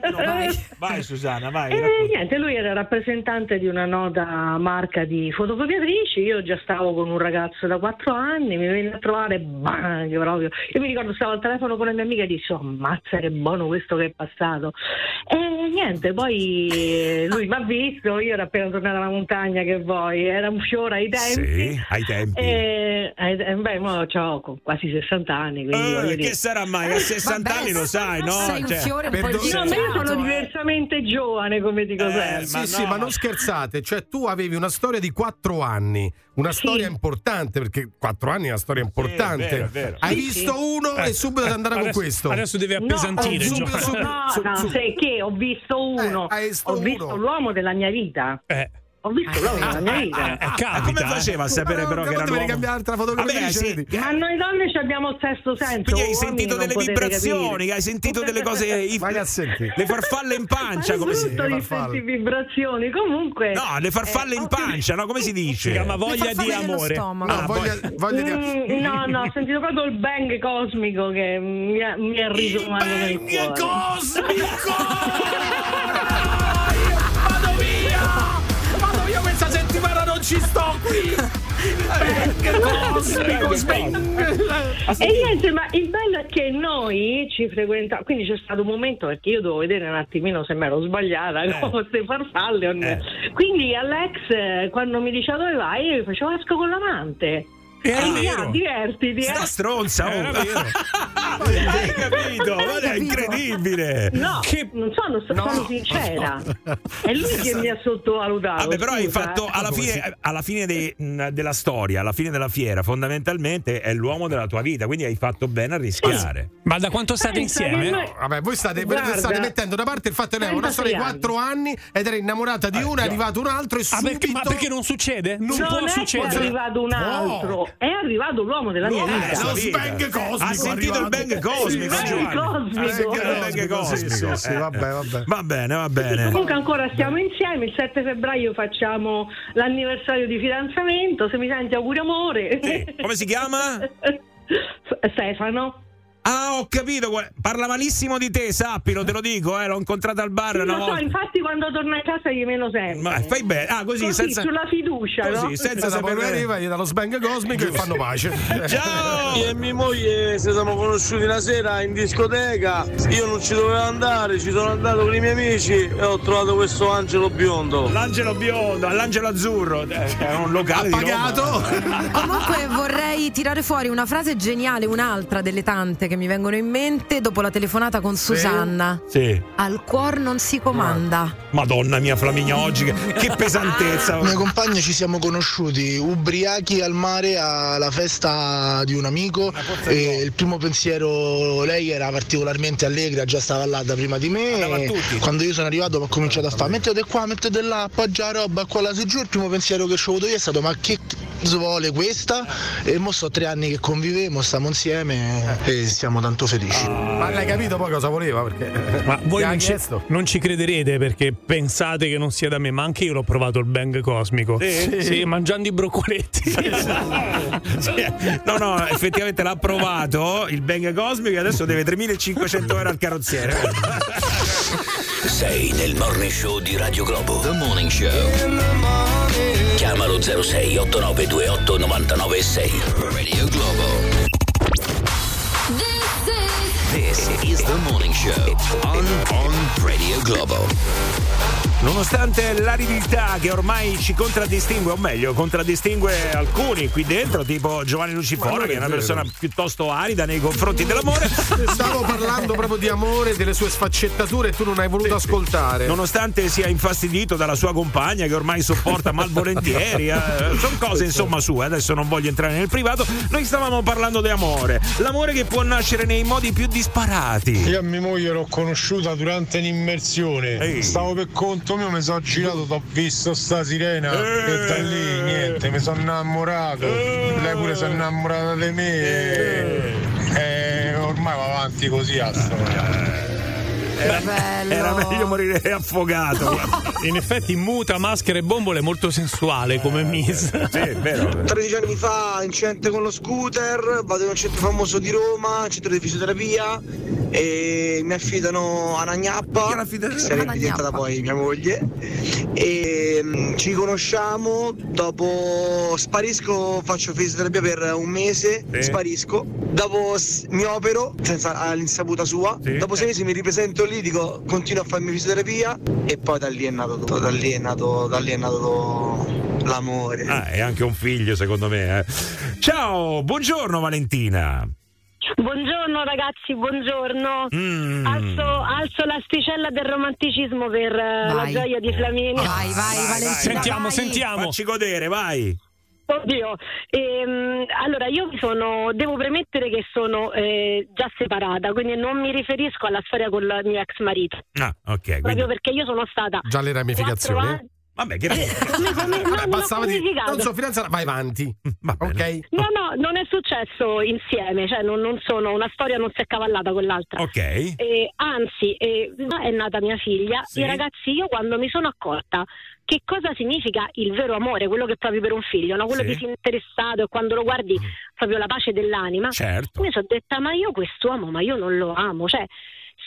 Vai Susanna, vai. E niente, lui era rappresentante di una nota marca di fotocopiatrici. Io già stavo con un ragazzo da quattro anni, mi venne a trovare bang proprio. Io mi ricordo stavo al telefono con la mia amica e dissi: oh, ammazza che buono questo che è passato. E niente, poi eh, lui mi ha visto, io ero appena tornata dalla montagna, che vuoi, era un fiore ai tempi. Sì, ai tempi. E, eh, beh, mo c'ho quasi 60 anni, quindi Eh, che dire. sarà mai? A 60 anni lo sai, no? sei un Cioè, fiore un po' perdo- No, ma io sono diversamente giovane, come dico sempre. sì, sì, ma non scherzate, cioè tu avevi una storia di quattro anni, una storia importante, perché quattro anni è una storia importante. vero, è vero. Hai Sì, visto sì. uno e subito ad andare con questo. adesso deve No, appesantire. ho Gio- visto- subito, no, su- no, su- sai che ho visto uno, visto ho visto uno. l'uomo della mia vita. Eh. Ho visto l'uomo della mia vita. Ah, come faceva a sapere però che era devi l'uomo? cambiare altra fotocopiatrice, Vabbè, sì. Ma noi donne ci abbiamo il sesto senso. Quindi hai sentito delle vibrazioni, capire. hai sentito delle cose. Vai a sentire. le farfalle in pancia, come si Tutto di senti vibrazioni. Comunque. No, le farfalle eh, in pancia, no? Come si dice? Si chiama voglia di amore. No, voglia, voglia di Mm, no, no, ho sentito proprio il bang cosmico che mi ha, mi ha risuonato nel cuore. Vado ci sto qui! Cosmico! E niente, ma il bello è che noi ci frequentiamo, quindi c'è stato un momento perché io dovevo vedere un attimino se mi ero sbagliata con queste farfalle. no. Quindi Alex, eh, quando mi diceva dove vai, io gli facevo esco con l'amante. Era E via, vero. divertiti, Sta eh. stronza, oh. Era vero. Hai capito? Ma è incredibile. No, non sono, sono sincera. È lui che mi ha sottovalutato. Vabbè, però hai scusa, fatto eh. alla fine, alla fine dei- mh, della storia, alla fine della fiera, fondamentalmente è l'uomo della tua vita, quindi hai fatto bene a rischiare. Ma da quanto state Pensa, insieme? noi- Vabbè, voi state, Guarda. state mettendo da parte il fatto che lei ha una 36 storia di 4 anni ed era innamorata di una, è arrivato un altro e Ah, subito... perché, ma perché non succede? Non, Non può è che è succedere. arrivato un altro, è arrivato l'uomo della mia vita. lo sbang cosmico Ha sentito il bang cosmico, Sì, Giovanni. cosmico. Il bang cosmico. sì, vabbè, vabbè. Va bene, va bene. Comunque ancora stiamo insieme, il 7 febbraio facciamo l'anniversario di fidanzamento, se mi senti auguri amore. Sì. Come si chiama? Stefano. Ah, ho capito. Parla malissimo di te, sappilo, te lo dico, eh, l'ho incontrato al bar Sì, una lo so, infatti quando torno a casa gli meno sempre. Ma fai bene. Ah, così, senza sulla fiducia, Così, no? senza sapere. arriva, gli dà lo sbang cosmico e fanno pace. Ciao! Io e mia moglie ci siamo conosciuti una sera in discoteca, io non ci dovevo andare, ci sono andato con i miei amici e ho trovato questo angelo biondo. L'angelo biondo, l'angelo azzurro, eh, è un locale Ha di Roma. pagato? Comunque vorrei tirare fuori una frase geniale, un'altra delle tante che mi vengono in mente dopo la telefonata con Susanna. Sì. Al cuor non si comanda. Madonna mia Flaminia oggi che, che pesantezza. Con i miei compagni ci siamo conosciuti ubriachi al mare alla festa di un amico e il primo pensiero lei era particolarmente allegra, già stava là da prima di me. e Quando io sono arrivato ho cominciato a fare mettete qua, mettete là, appoggia la roba qua là su giù. Il primo pensiero che ci ho avuto io è stato ma che vuole questa? E mo so tre anni che convivemo, stiamo insieme e siamo tanto felici. Ma l'hai capito poi cosa voleva? Perché Ma voi non ci, non ci crederete perché pensate che non sia da me, ma anche io l'ho provato il bang cosmico. Sì? mangiando i broccoletti. Sì, No, no, effettivamente l'ha provato il bang cosmico e adesso deve 3500 euro al carrozziere. Sei nel morning show di Radio Globo. The Morning Show. Chiamalo 06 8928 996. Radio Globo. This is the morning show on, on Radio Globo. Nonostante l'aridità che ormai ci contraddistingue, o meglio, contraddistingue alcuni qui dentro, tipo Giovanni Luciforo, che è una persona piuttosto arida nei confronti dell'amore. Stavo parlando proprio di amore, delle sue sfaccettature e tu non hai voluto ascoltare. Nonostante sia infastidito dalla sua compagna che ormai sopporta malvolentieri, eh, sono cose insomma sue, adesso non voglio entrare nel privato, noi stavamo parlando di amore, l'amore che può nascere nei modi più disparati. Io a mia moglie l'ho conosciuta durante l'immersione. Stavo per conto mio mi sono girato, ho visto sta sirena e da lì niente, mi sono innamorato. Lei pure si è innamorata di me. E, e ormai va avanti così a storia. Era, era meglio morire affogato. In effetti muta, maschera e bombole è molto sensuale come Miss. Sì, è vero. 13 anni fa incidente con lo scooter, vado in un centro famoso di Roma, centro di fisioterapia e mi affidano a una gnappa, che sarebbe diventata poi mia moglie e mm, ci conosciamo, dopo sparisco, faccio fisioterapia per un mese, Sì. sparisco, dopo mi opero senza all'insaputa sua, Sì. dopo sei mesi mi ripresento lì, dico continuo a farmi fisioterapia e poi da lì è nato tutto, da lì è nato, da lì è nato l'amore. Ah, è anche un figlio, secondo me. eh. Ciao, buongiorno Valentina. Buongiorno ragazzi, buongiorno. Mm. Alzo, alzo l'asticella del romanticismo per eh, la Vai. gioia di Flaminia. Vai, vai, Valentina. Sentiamo, vai. sentiamo. Facci godere, vai. Oddio, ehm, allora io mi sono, devo premettere che sono eh, già separata, quindi non mi riferisco alla storia con il mio ex marito, Ah, ok. Quindi... proprio perché io sono stata Già le ramificazioni? anni- Vabbè, che Eh, come- come- no, Vabbè, non bastava qualificato. non so fidanzata, vai avanti. Ok? No, no, non è successo insieme, cioè non, non sono, una storia non si è cavallata con l'altra. Ok. Eh, anzi, eh, è nata mia figlia Sì. e ragazzi io quando mi sono accorta che cosa significa il vero amore, quello che provi per un figlio, no? quello Sì. disinteressato e quando lo guardi proprio la pace dell'anima, Certo. mi sono detta ma io quest'uomo, ma io non lo amo, cioè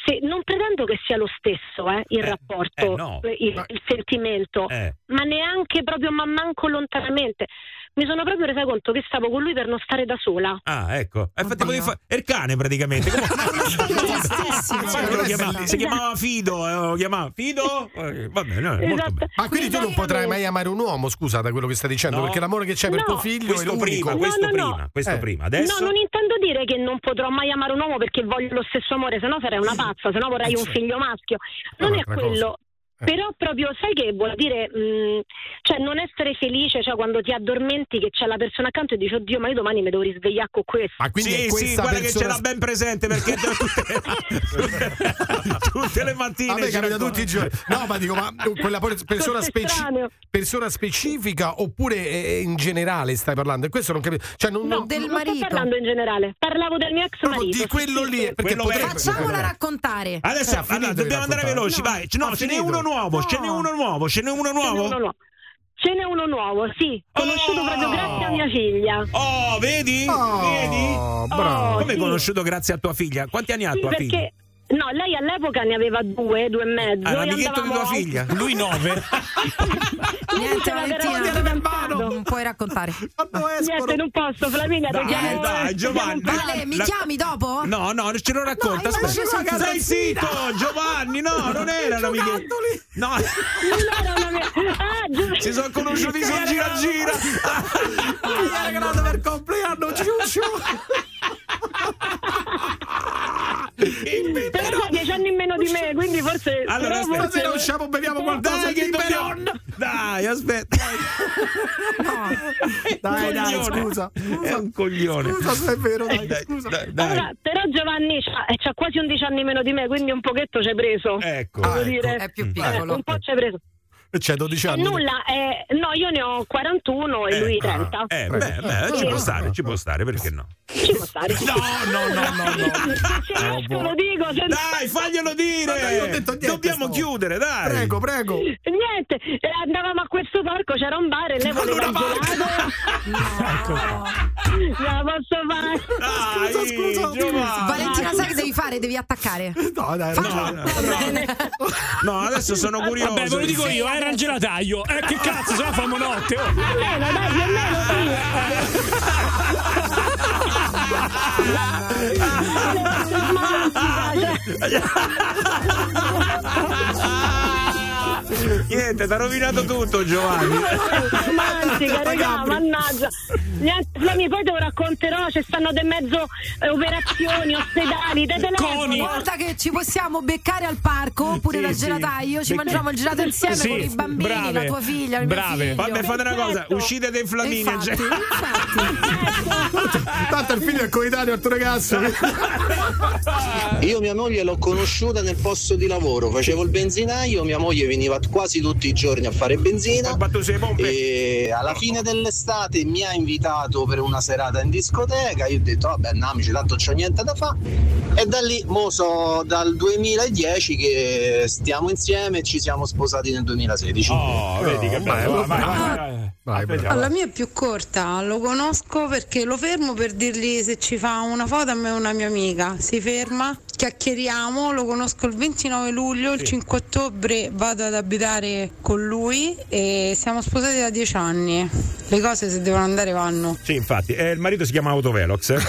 se, non pretendo che sia lo stesso eh, il rapporto, eh, no. eh, il, il sentimento, Eh. ma neanche proprio ma manco lontanamente. Mi sono proprio resa conto che stavo con lui per non stare da sola. Ah, ecco. Volevi fa- È il cane praticamente. Come... Chiamava- si chiamava Fido, eh, lo chiamava Fido? Eh, Va bene, no, è molto Esatto. bene. Ma quindi tu non potrai mai amare un uomo, scusa, da quello che stai dicendo, No. perché l'amore che c'è per No. tuo figlio è Questo l'unico. prima, No, questo no, no. prima, questo Eh. prima. Adesso No, non intendo dire che non potrò mai amare un uomo perché voglio lo stesso amore, se no sarei una pazza, se no vorrei un figlio maschio. Non è quello. Però proprio sai che vuol dire mh, cioè non essere felice, cioè quando ti addormenti che c'è la persona accanto e dici oddio ma io domani mi devo risvegliare con questo. Ma quindi sì, sì, questa guarda che ce persona l'ha ben presente perché tutte, tutte le mattine A me capita tutti i giorni. No, ma dico, ma quella per- persona, speci- persona specifica oppure eh, in generale stai parlando? E questo non capisco. Cioè, non, No, non- del non marito. sto parlando in generale, parlavo del mio ex proprio marito. di quello sì, lì. sì. Perché Quello potrebbe-. Facciamola raccontare. Adesso Eh, allora, dobbiamo andare raccontare. veloci, No, vai. No, ce n'è uno nuovo, ce n'è No. uno nuovo, ce n'è uno Ce n'è nuovo. uno nuovo. Ce n'è uno nuovo, sì, conosciuto Oh! proprio grazie a mia figlia. Oh, vedi? Oh, Vedi? bravo. Come hai sì. conosciuto grazie a tua figlia? Quanti anni ha Sì, tua figlia? perché no, lei all'epoca ne aveva due, due e mezzo. Ah, l'amichetto di tua andavamo- figlia? Lui nove. Niente, Valentina, non puoi raccontare. Niente, non posso, Flaminia, Dai, dobbiamo- dai, Giovanni. dobbiamo- Vale, mi La- chiami dopo? No, no, ce lo racconta. No, aspetta. la Stai carrozzina. zitto, Giovanni. No, non era una amica. No, Non era una mia- Ah, si sono conosciuti sul gira gira. Mi ha regalato per compleanno Però ha dieci anni in meno di me, quindi forse. Allora, aspetta, forse- Stasera usciamo, beviamo qualcosa Dai, di. Beron. Dai, aspetta. Dai, dai, Coglione. scusa. È un coglione. Scusa, se è vero, dai, Dai, scusa. dai, dai. Allora, però Giovanni c'ha, eh, quasi 11 anni meno di me, quindi un pochetto ci hai preso. Ecco. Ah, ecco. dire. È più Eh, piccolo. un po' ci hai preso. C'è 12 E anni. nulla, eh, no, io ne ho 41 e lui 30. Eh, beh, beh, ci può stare, ci può stare, perché no? Ci può stare. No, no, no, no, no. Se riesco lo dico. Se... Dai, faglielo dire. Niente, Dobbiamo stavo- chiudere, dai. Prego, prego. Niente, eh, andavamo a questo parco, c'era un bar e lei voleva il gelato. La posso fare? Dai, Scusa, scusa. Giovanni. Valentina, sai che devi fare? Devi attaccare. No, dai, No, no. no, no, adesso sono curioso. Vabbè, ve lo dico io, era il gelataio. Eh, che cazzo, se no famo notte. oh. O meno, dai, più o meno sì. Niente, ti ha rovinato tutto, Giovanni. Romantica, raga, mannaggia. Niente, Flami, poi te lo racconterò, ci stanno de mezzo eh, operazioni, ospedali, te telefoni. Guarda che ci possiamo beccare al parco oppure Sì, dal sì. gelataio, ci Becca- mangiamo il gelato insieme Sì, con i bambini, brave, la tua figlia, il mio brave. figlio. Vabbè, fate una cosa, uscite dai Flamini. Infatti, Tanto il figlio è coetaneo al tuo ragazzo. Io mia moglie l'ho conosciuta nel posto di lavoro, facevo il benzinaio, mia moglie veniva quasi tutti i giorni a fare benzina e alla fine dell'estate mi ha invitato per una serata in discoteca, io ho detto vabbè andiamoci, tanto c'ho niente da fare e da lì mo so dal 2010 che stiamo insieme e ci siamo sposati nel 2016. Oh, vedi che bello. Vai, vai, vai, vai. La mia è più corta, lo conosco perché lo fermo per dirgli se ci fa una foto a me una mia amica. Si ferma, chiacchieriamo, lo conosco il 29 luglio, il 5 ottobre vado ad abitare con lui e siamo sposati da dieci anni. Le cose se devono andare vanno. Sì, infatti, eh, il marito si chiama Autovelox.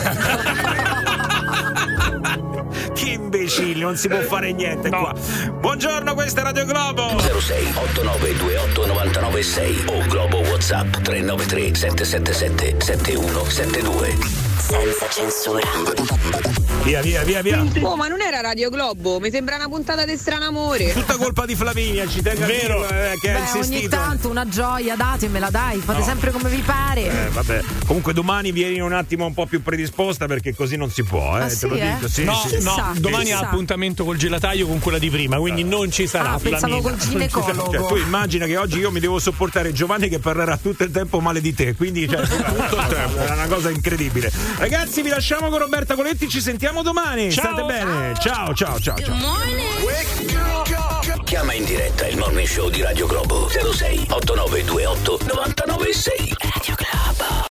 che imbecilli, non si può fare niente qua. Buongiorno, questa è Radio Globo. 06 8928 996 o Globo WhatsApp 393 777 7172. Senza censura. Via, via, via, via. Oh, ma non era Radio Globo, mi sembra una puntata di Stranamore. Tutta colpa di Flaminia, ci tengo a Vero. dirlo, eh, che ha Beh, ogni insistito. tanto una gioia, datemela dai, fate No. sempre come vi pare. Eh, vabbè. Comunque domani vieni un attimo un po' più predisposta perché così non si può, eh. Ah, te sì, lo eh? dico. Sì, no, sì. no, domani ha appuntamento col gelataio con quella di prima, quindi non ci sarà Ah, pensavo Flamina. col ginecologo. Cioè, tu immagina che oggi io mi devo sopportare Giovanni che parlerà tutto il tempo male di te, quindi cioè, tutto il tempo, è una cosa incredibile. Ragazzi, vi lasciamo con Roberta Coletti, ci sentiamo domani. Ciao. State bene. Ciao, ciao, ciao, ciao. Chiama in diretta il morning show di Radio Globo 06 8928 996